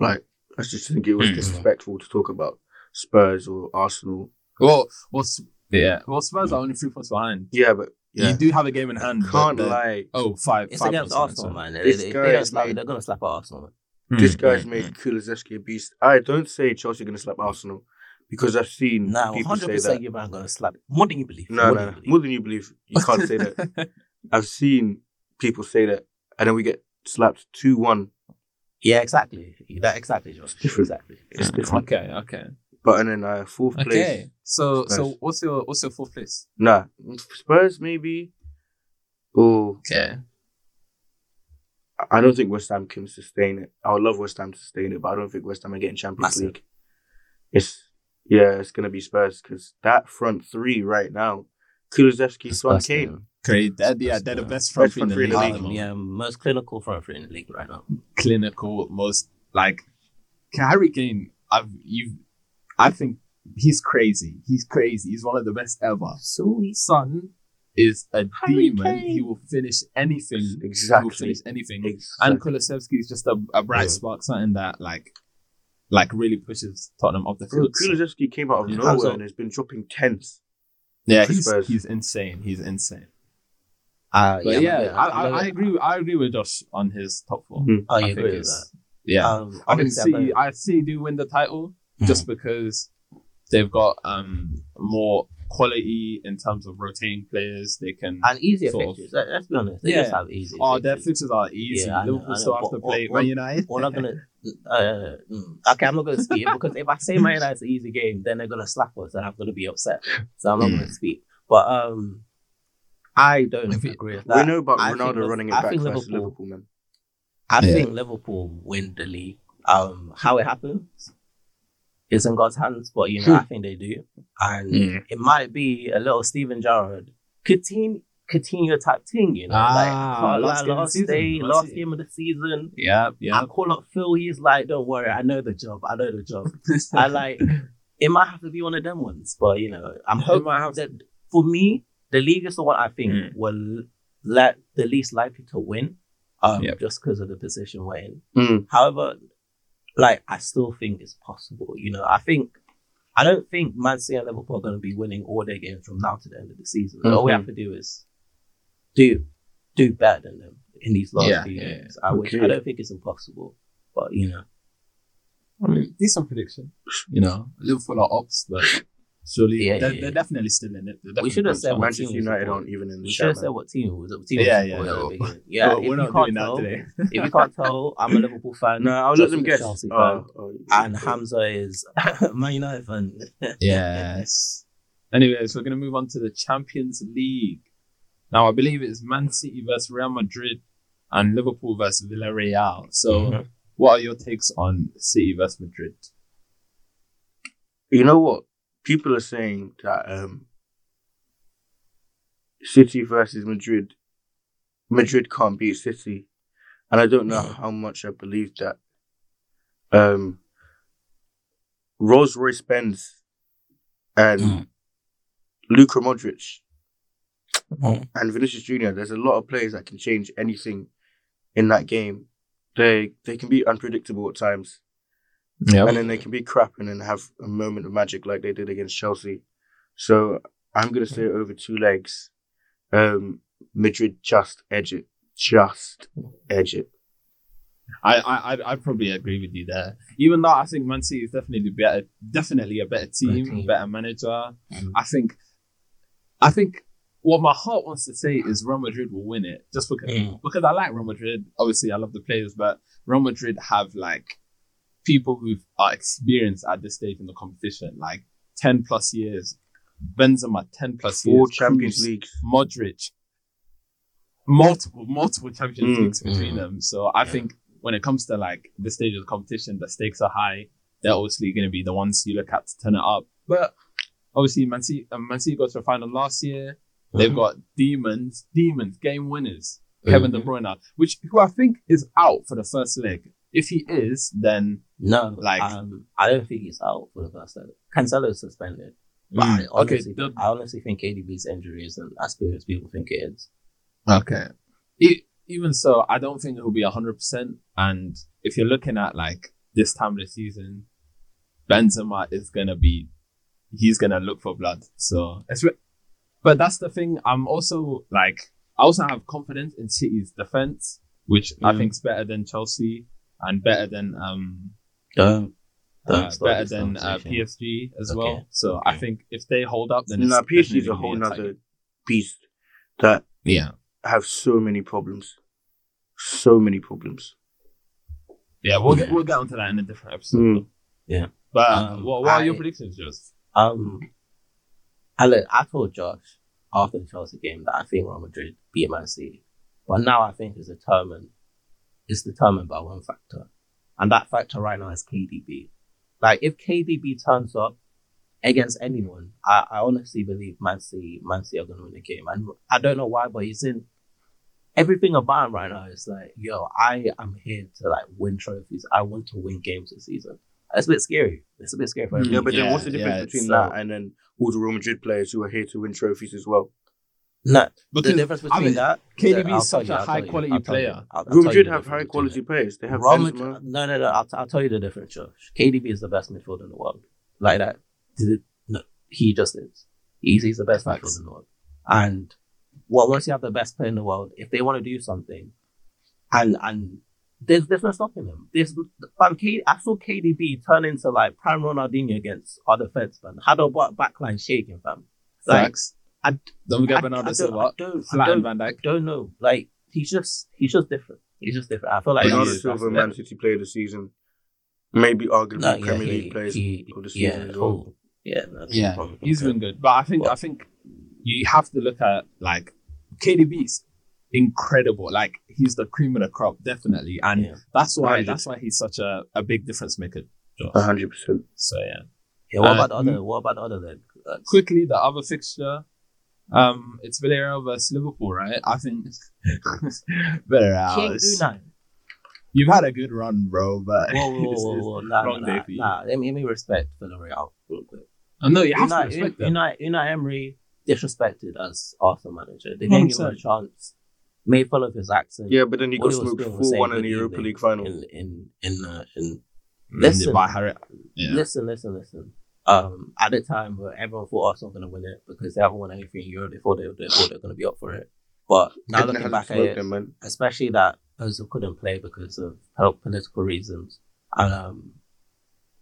Like, I just think it was Hmm. disrespectful to talk about Spurs or Arsenal. Well, well, yeah. Well, Spurs are only three points behind. Yeah, but yeah, You do have a game in hand. can't they're- lie. Oh, five. It's five against Arsenal, behind, man. This If they slap, made, they're gonna slap Arsenal. Man. so- This Hmm, guy's hmm, made hmm. Kulusevski a beast. I don't say Chelsea going to slap Arsenal because I've seen Nah, one people hundred say percent, that. you man gonna slap more than you believe. No, more no, no. believe. more than you believe. You can't say that. [LAUGHS] I've seen people say that, and then we get slapped two one. Yeah, exactly. That exactly, Josh. different. Exactly. It's different. Okay, okay, But and then uh, fourth place. okay. So, so Spurs. what's your what's your fourth place? Nah, Spurs maybe. Oh, Okay. I don't think West Ham can sustain it. I would love West Ham to sustain it, but I don't think West Ham are getting Champions Massive. League. It's yeah, it's gonna be Spurs because that front three right now, Kulusevski, Son, Disgusting. Kane. Great. They're, yeah, they're the best front Best three in the front league. three in the the Um, yeah, most clinical front three in the league right now. Clinical, most like Harry Kane. I've you. I think he's crazy. He's crazy. He's one of the best ever. So His son is a Harry demon. Kane. He will finish anything. Exactly. He will Exactly. finish anything. Exactly. And Kulusevski is just a, a bright Yeah. spark, something that like, like really pushes Tottenham off the field. So- came out of Yeah. nowhere So- and has been dropping tens. Yeah, he's Spurs. he's insane. He's insane. Uh, But yeah, I'm- I, I'm I, gonna- I agree. I agree with Josh on his top four. Oh, I you think agree with that? Yeah, Um, I can obviously, I'm City. gonna- I see do win the title Just because they've got um more quality in terms of rotating players. They can. and easier sort of- fixtures. Let- Let's be honest. They Yeah. just have easy. Oh, their fixtures. fixtures are easy. Yeah, I know, Liverpool still have to play all- Man United. All I'm gonna. [LAUGHS] Uh, mm, okay, I'm not gonna speak because if I say Man United's an easy game, then they're gonna slap us, and I'm gonna be upset. So I'm not Mm. gonna speak. But um, I don't If it- agree with that. we know about I Ronaldo running it I back think versus Liverpool- Liverpool, man. I Yeah. think Liverpool win the league. Um, how it happens is in God's hands, but you know I think they do, and Mm. it might be a little Steven Gerrard, Coutinho, Coutinho type thing. You know, Ah, like, last like game of the last season, day, last last game of the season. Yeah, yeah. I call up Phil. He's like, "Don't worry, I know the job. I know the job." [LAUGHS] I like. It might have to be one of them ones, but you know, I'm hoping have that for me, the league is the one I think Mm. will let the least likely to win, um, Yep. just because of the position we're in. Mm. However, like I still think it's possible. You know, I think I don't think Man City and Liverpool are going to be winning all their games from now to the end of the season. All we have mm-hmm. to do is do do better than them in these last Yeah, few yeah, games. I wish I don't think it's impossible, but you know. I mean, decent prediction. You know, Liverpool are ops, but surely Yeah, they're, yeah, they're yeah. definitely still in it. They're We should have said going team Manchester United support. aren't even in the We should have said what team was. What team Yeah, we yeah, no. [LAUGHS] Yeah, But we're not can't doing that tell- today. if you can't tell, I'm a Liverpool fan. [LAUGHS] No, I'll let them is a guess. Chelsea fan, Oh, oh, and Hamza is [LAUGHS] Man United fan. Yes. Anyways, we're going to move on to the Champions League. Now, I believe it's Man City versus Real Madrid and Liverpool versus Villarreal. So, Mhm. what are your takes on City versus Madrid? You know what? People are saying that um, City versus Madrid, Madrid can't beat City, and I don't know how much I believe that. Um, Rolls Royce Benz and Mm. Luka Modric and Vinicius Junior. There's a lot of players that can change anything in that game. They they can be unpredictable at times Yeah. and then they can be crap and then have a moment of magic like they did against Chelsea. So I'm gonna say over two legs. Um, Madrid just edge it, just edge it. I, I, I'd, I'd probably agree with you there. Even though I think Man City is definitely better, definitely a better team, team. better manager. Mhm. I think, I think what my heart wants to say is Real Madrid will win it, just because Mm. because I like Real Madrid. Obviously, I love the players, but Real Madrid have like people who are experienced at this stage in the competition, like ten plus years. Benzema, ten plus Four years. Champions Kroos, Leagues. Modric, multiple, multiple Champions Mm, Leagues between mm. them. So I think when it comes to like this stage of the competition, the stakes are high. They're obviously going to be the ones you look at to turn it up. But obviously, Man City, um, Man City got to the final last year. They've got demons, demons, game winners. Kevin De Mhm. Bruyne, which who I think is out for the first leg. If he is, then No, Like- um, I don't think he's out for the first leg. Cancelo's suspended. But I Mm, okay, honestly, the- I honestly think KDB's injury isn't as big as people think it is. Okay. E- even so, I don't think it will be hundred percent. And if you're looking at like this time of the season, Benzema is gonna be, he's gonna look for blood. So it's, but that's the thing. I'm also like, I also have confidence in City's defense, which I Mm. think is better than Chelsea and better than um Don't, uh, better than uh. PSG as Okay. well. So I think if they hold up, then it's Now PSG is a whole tight nother beast that Yeah, have so many problems, so many problems. yeah. We'll get we'll get onto that in a different episode. Mm. Yeah. But Um, what, what are your predictions, Josh? Um, I look, I told Josh after the Chelsea game that I think Real Madrid beat Man City, but now I think it's determined. It's determined by one factor, and that factor right now is KDB. Like if KDB turns up against anyone, I, I honestly believe Man City, Man City are going to win the game, and I don't know why, but he's in. Everything about him right now is like, yo, I am here to like win trophies. I want to win games this season. It's a bit scary. It's a bit scary for mm, Yeah, but then Yeah, what's the difference yeah, between so- uh, that and then all the Real Madrid players who are here to win trophies as well? No, Because, the difference I between mean, that. KDB is such you, a I'll tell high you, quality you, player. I'll- I'll Real Madrid have high quality it. players. They have Real Benzema. Madrid, no, no, no. I'll, I'll tell you the difference, Josh. KDB is the best midfielder in the world. Like that. No, he just is. He's he's the best manager Facts. in the world. And well, once you have the best player in the world, if they want to do something, and and there's there's no stopping them. There's um, K, I saw KDB turn into like prime Ronaldinho against other feds, man. Had a back backline shaking, fam. Like Facts. I, Don't forget I, Bernardo I don't, Silva. I don't, I Flat don't, Van Dijk. don't know. Like he's just he's just different. He's just different. I feel like Yeah, Bernardo he is, Silva, Man. City player of the season. Maybe arguably no, yeah, Premier he, League players of the yeah, season as well. cool. Yeah, Yeah, probably he's okay. been good. But I think I think you have to look at like KDB's incredible. Like he's the cream of the crop, definitely, and Yeah. that's why 100. that's why he's such a, a big difference maker. A hundred percent. So yeah. Yeah, what Uh, about the other? mm. What about the other leg? Uh, Quickly, the other fixture, um, it's Villarreal versus Liverpool, right? I think [LAUGHS] Villarreal. King is- Unai. You've had a good run, bro, but Whoa, whoa, [LAUGHS] it's- whoa, whoa, nah, wrong nah, day for you. nah. Let me, let me respect Villarreal real quick. Oh, no, you have Unai, to respect them. Unai, Unai Emery disrespected as Arsenal manager. They gave him a 100%. chance, made fun of his accent. Yeah, but then he What got he was smoked four one in the Europa League final. in in in, uh, in Listen, Listen. by Harry. Yeah. Listen, listen, listen. Um, at the time where everyone thought Arsenal were going to win it because they haven't won anything in Europe, they thought they, they thought they were going to be up for it. But now Edna looking back at it, them, man. especially that Ozil couldn't play because of health political reasons, and um,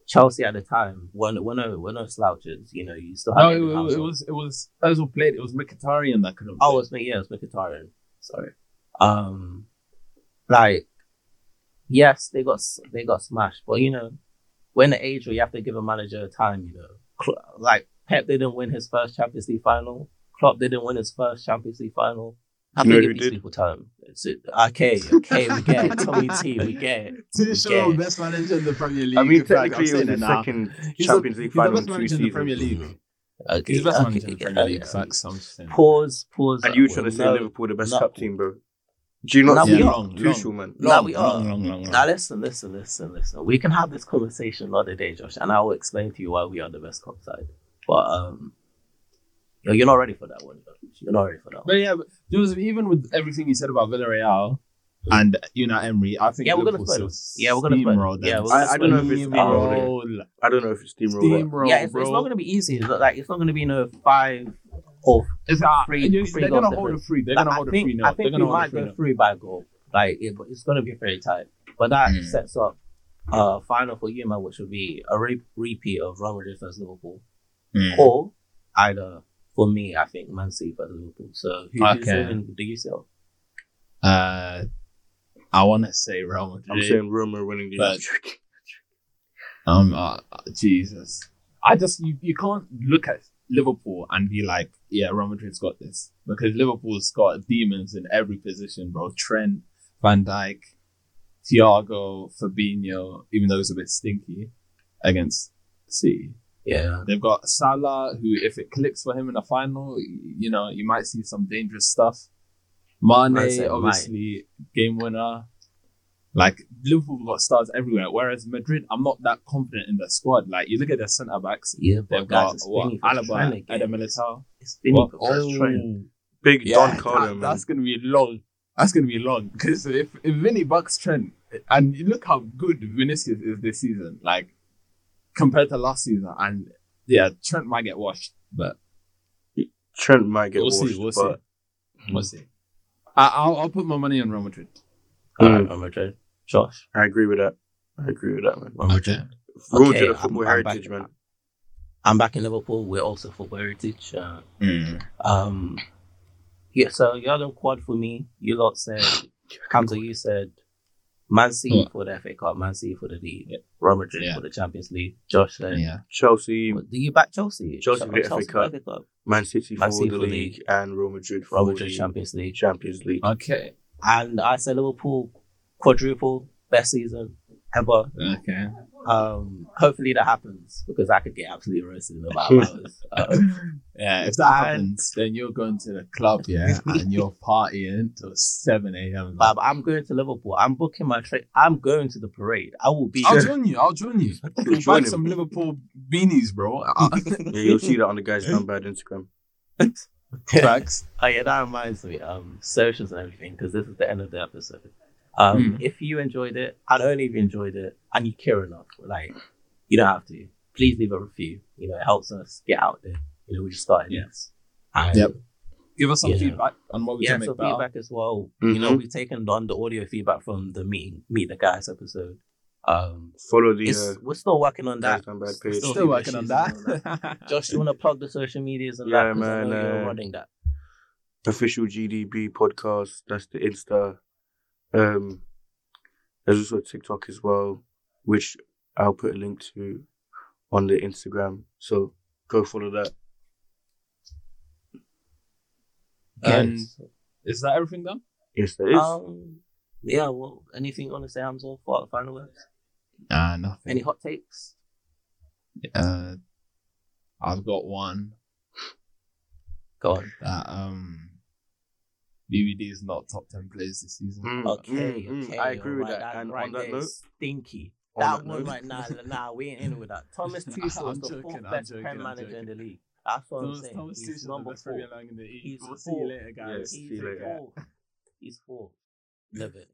Chelsea at the time were no, were no, were no slouches. You know, you still had No, it, Eddie it, Howe. it was it was Ozil played. It was Mkhitaryan that couldn't. Oh, it was me. Yeah, it was Mkhitaryan. Sorry. Um, like, yes, they got they got smashed, but you know, we're in the age where you have to give a manager time. You know, like Pep didn't win his first Champions League final. Klopp didn't win his first Champions League final. Have You know to who give these did? people time. It's it. Okay, okay, we get it. Tommy T, we get it. [LAUGHS] To we show it. best manager in the Premier League. I mean, In fact, I'm technically, it was saying the second He's the- Champions League the final best in two manager in the Premier. League. Okay, He's the best okay, manager in the okay, Premier okay. League. Facts. I'm just saying. Pause, pause. And you trying to say Liverpool the best no. cup team, bro? Do you not Nah, see we are. Tuchel, man? Nah, Long, we are. long, long, long. Now listen, listen, listen, listen. We can have this conversation another day, Josh, and I will explain to you why we are the best cup side. But um, yo, you're not ready for that one. Josh. You're not ready for that one. But yeah, but Joseph, even with everything you said about Villarreal and Unai Emery, I think Yeah, we're gonna Liverpool spoil. Yeah, we're gonna spoil it. steamrolled them. Yeah, we're gonna I- I don't know if it's Steamroll. I don't know if it's steamroller. Steamroll, yeah, it's, it's not going to be easy. It's not, like it's not going to be no five or It's, uh, Three- you- three they're gonna hold a free. They're Like, gonna I hold a think, free. No, I they're think gonna we hold a might free. go no. through by goal. Like it, it's going to be very tight. But that Mm. sets up uh final for you, man, which would be a re- repeat of Real Madrid versus Liverpool, Mm. or either for me, I think Man City versus Liverpool. So who, who's Okay. winning the UCL? Uh, I want to say Real Madrid. I'm saying Roma winning the But- Um, uh, Jesus, I just you, you can't look at Liverpool and be like, yeah, Real Madrid's got this because Liverpool's got demons in every position, bro. Trent, Van Dijk, Thiago, Fabinho, even though it's a bit stinky against City. Yeah, They've got Salah, who if it clicks for him in the final, you know, you might see some dangerous stuff. Man Mane, said might. obviously, game winner. Like Liverpool got stars everywhere, whereas Madrid, I'm not that confident in their squad. Like you look at their centre backs, yeah, but they've guys, got it's what Vinny Alaba, again. Eder Militao. It's What? for Big yeah, Don Carlo, that- that's gonna be long. That's gonna be long because if if Vinny bucks Trent, and look how good Vinicius is this season, like compared to last season, and yeah, Trent might get washed, but Trent might get we'll washed, see. We'll but see. We'll see. I, I'll I'll put my money on Real Madrid. All Mm. right, Real Madrid. Josh, I agree with that. I agree with that, man. Real Madrid. Roma Okay, to the I'm- football I'm heritage, back- man. I'm back in Liverpool. We're also football heritage. Uh, Mm. Um, yeah, so you had a quad for me. You lot said, [LAUGHS] Hamza, you said Man City Yeah. for the FA Cup, Man City for the league, Yeah. Real Madrid Yeah. for the Champions League. Josh said, Yeah. Chelsea, What, do you back Chelsea? Chelsea Ch- for the FA Cup. Cup, Man City Man for City the for league, league. and Real Madrid for Real Madrid the Champions League. Champions League. Okay. And I said Liverpool quadruple, best season ever. Okay. Um, hopefully that happens because I could get absolutely roasted in about hours. [LAUGHS] Um, Yeah, if that happens, then you're going to the club, yeah, [LAUGHS] and you're partying till seven a.m. but I'm going to Liverpool. I'm booking my train. I'm going to the parade. I will be. I'll there. join you. I'll join you. [LAUGHS] You'll Buy join some him. Liverpool beanies, bro. Yeah, you'll see that on the guys' bad Instagram. Facts. Oh yeah, that reminds me. Um, socials and everything because this is the end of the episode. Um, Mm. if you enjoyed it, and only if you enjoyed it, and you care enough, like you don't have to. Please leave a review. You know, it helps us get out there. You know, we just started. Yes. And Yep. Give us some Yeah. feedback on what we yeah, can make so better. feedback as well. You know, Mhm. we've taken on the audio feedback from the meet meet the guys episode. Um, Follow the uh, we're still working on that. Down Bad page. a Still working on issues that. Josh, you want to plug the social medias and Yeah, that? 'Cause I know man, you're uh, running that. official GDB podcast. That's the Insta. Um, there's also TikTok as well, which I'll put a link to on the Instagram. So go follow that. And Yes. is that everything done? Yes, there is. Um, yeah. Well, anything you want to say, Hamza? For final words? Nah, nothing. Any hot takes? Uh, I've got one Go on. that um, BBD is not top ten players this season. Mm, Okay, mm, mm. okay. I agree with alright, that. And right on that note, stinky. on that that one note- right now, nah, we ain't in with that. [LAUGHS] Thomas Tuchel is the joking, fourth best joking, prem manager in the league. That's what I'm saying. Thomas He's Tuchel's number four. In the He's We'll see you four. later, guys. Yes, He's four. He's four. Live it.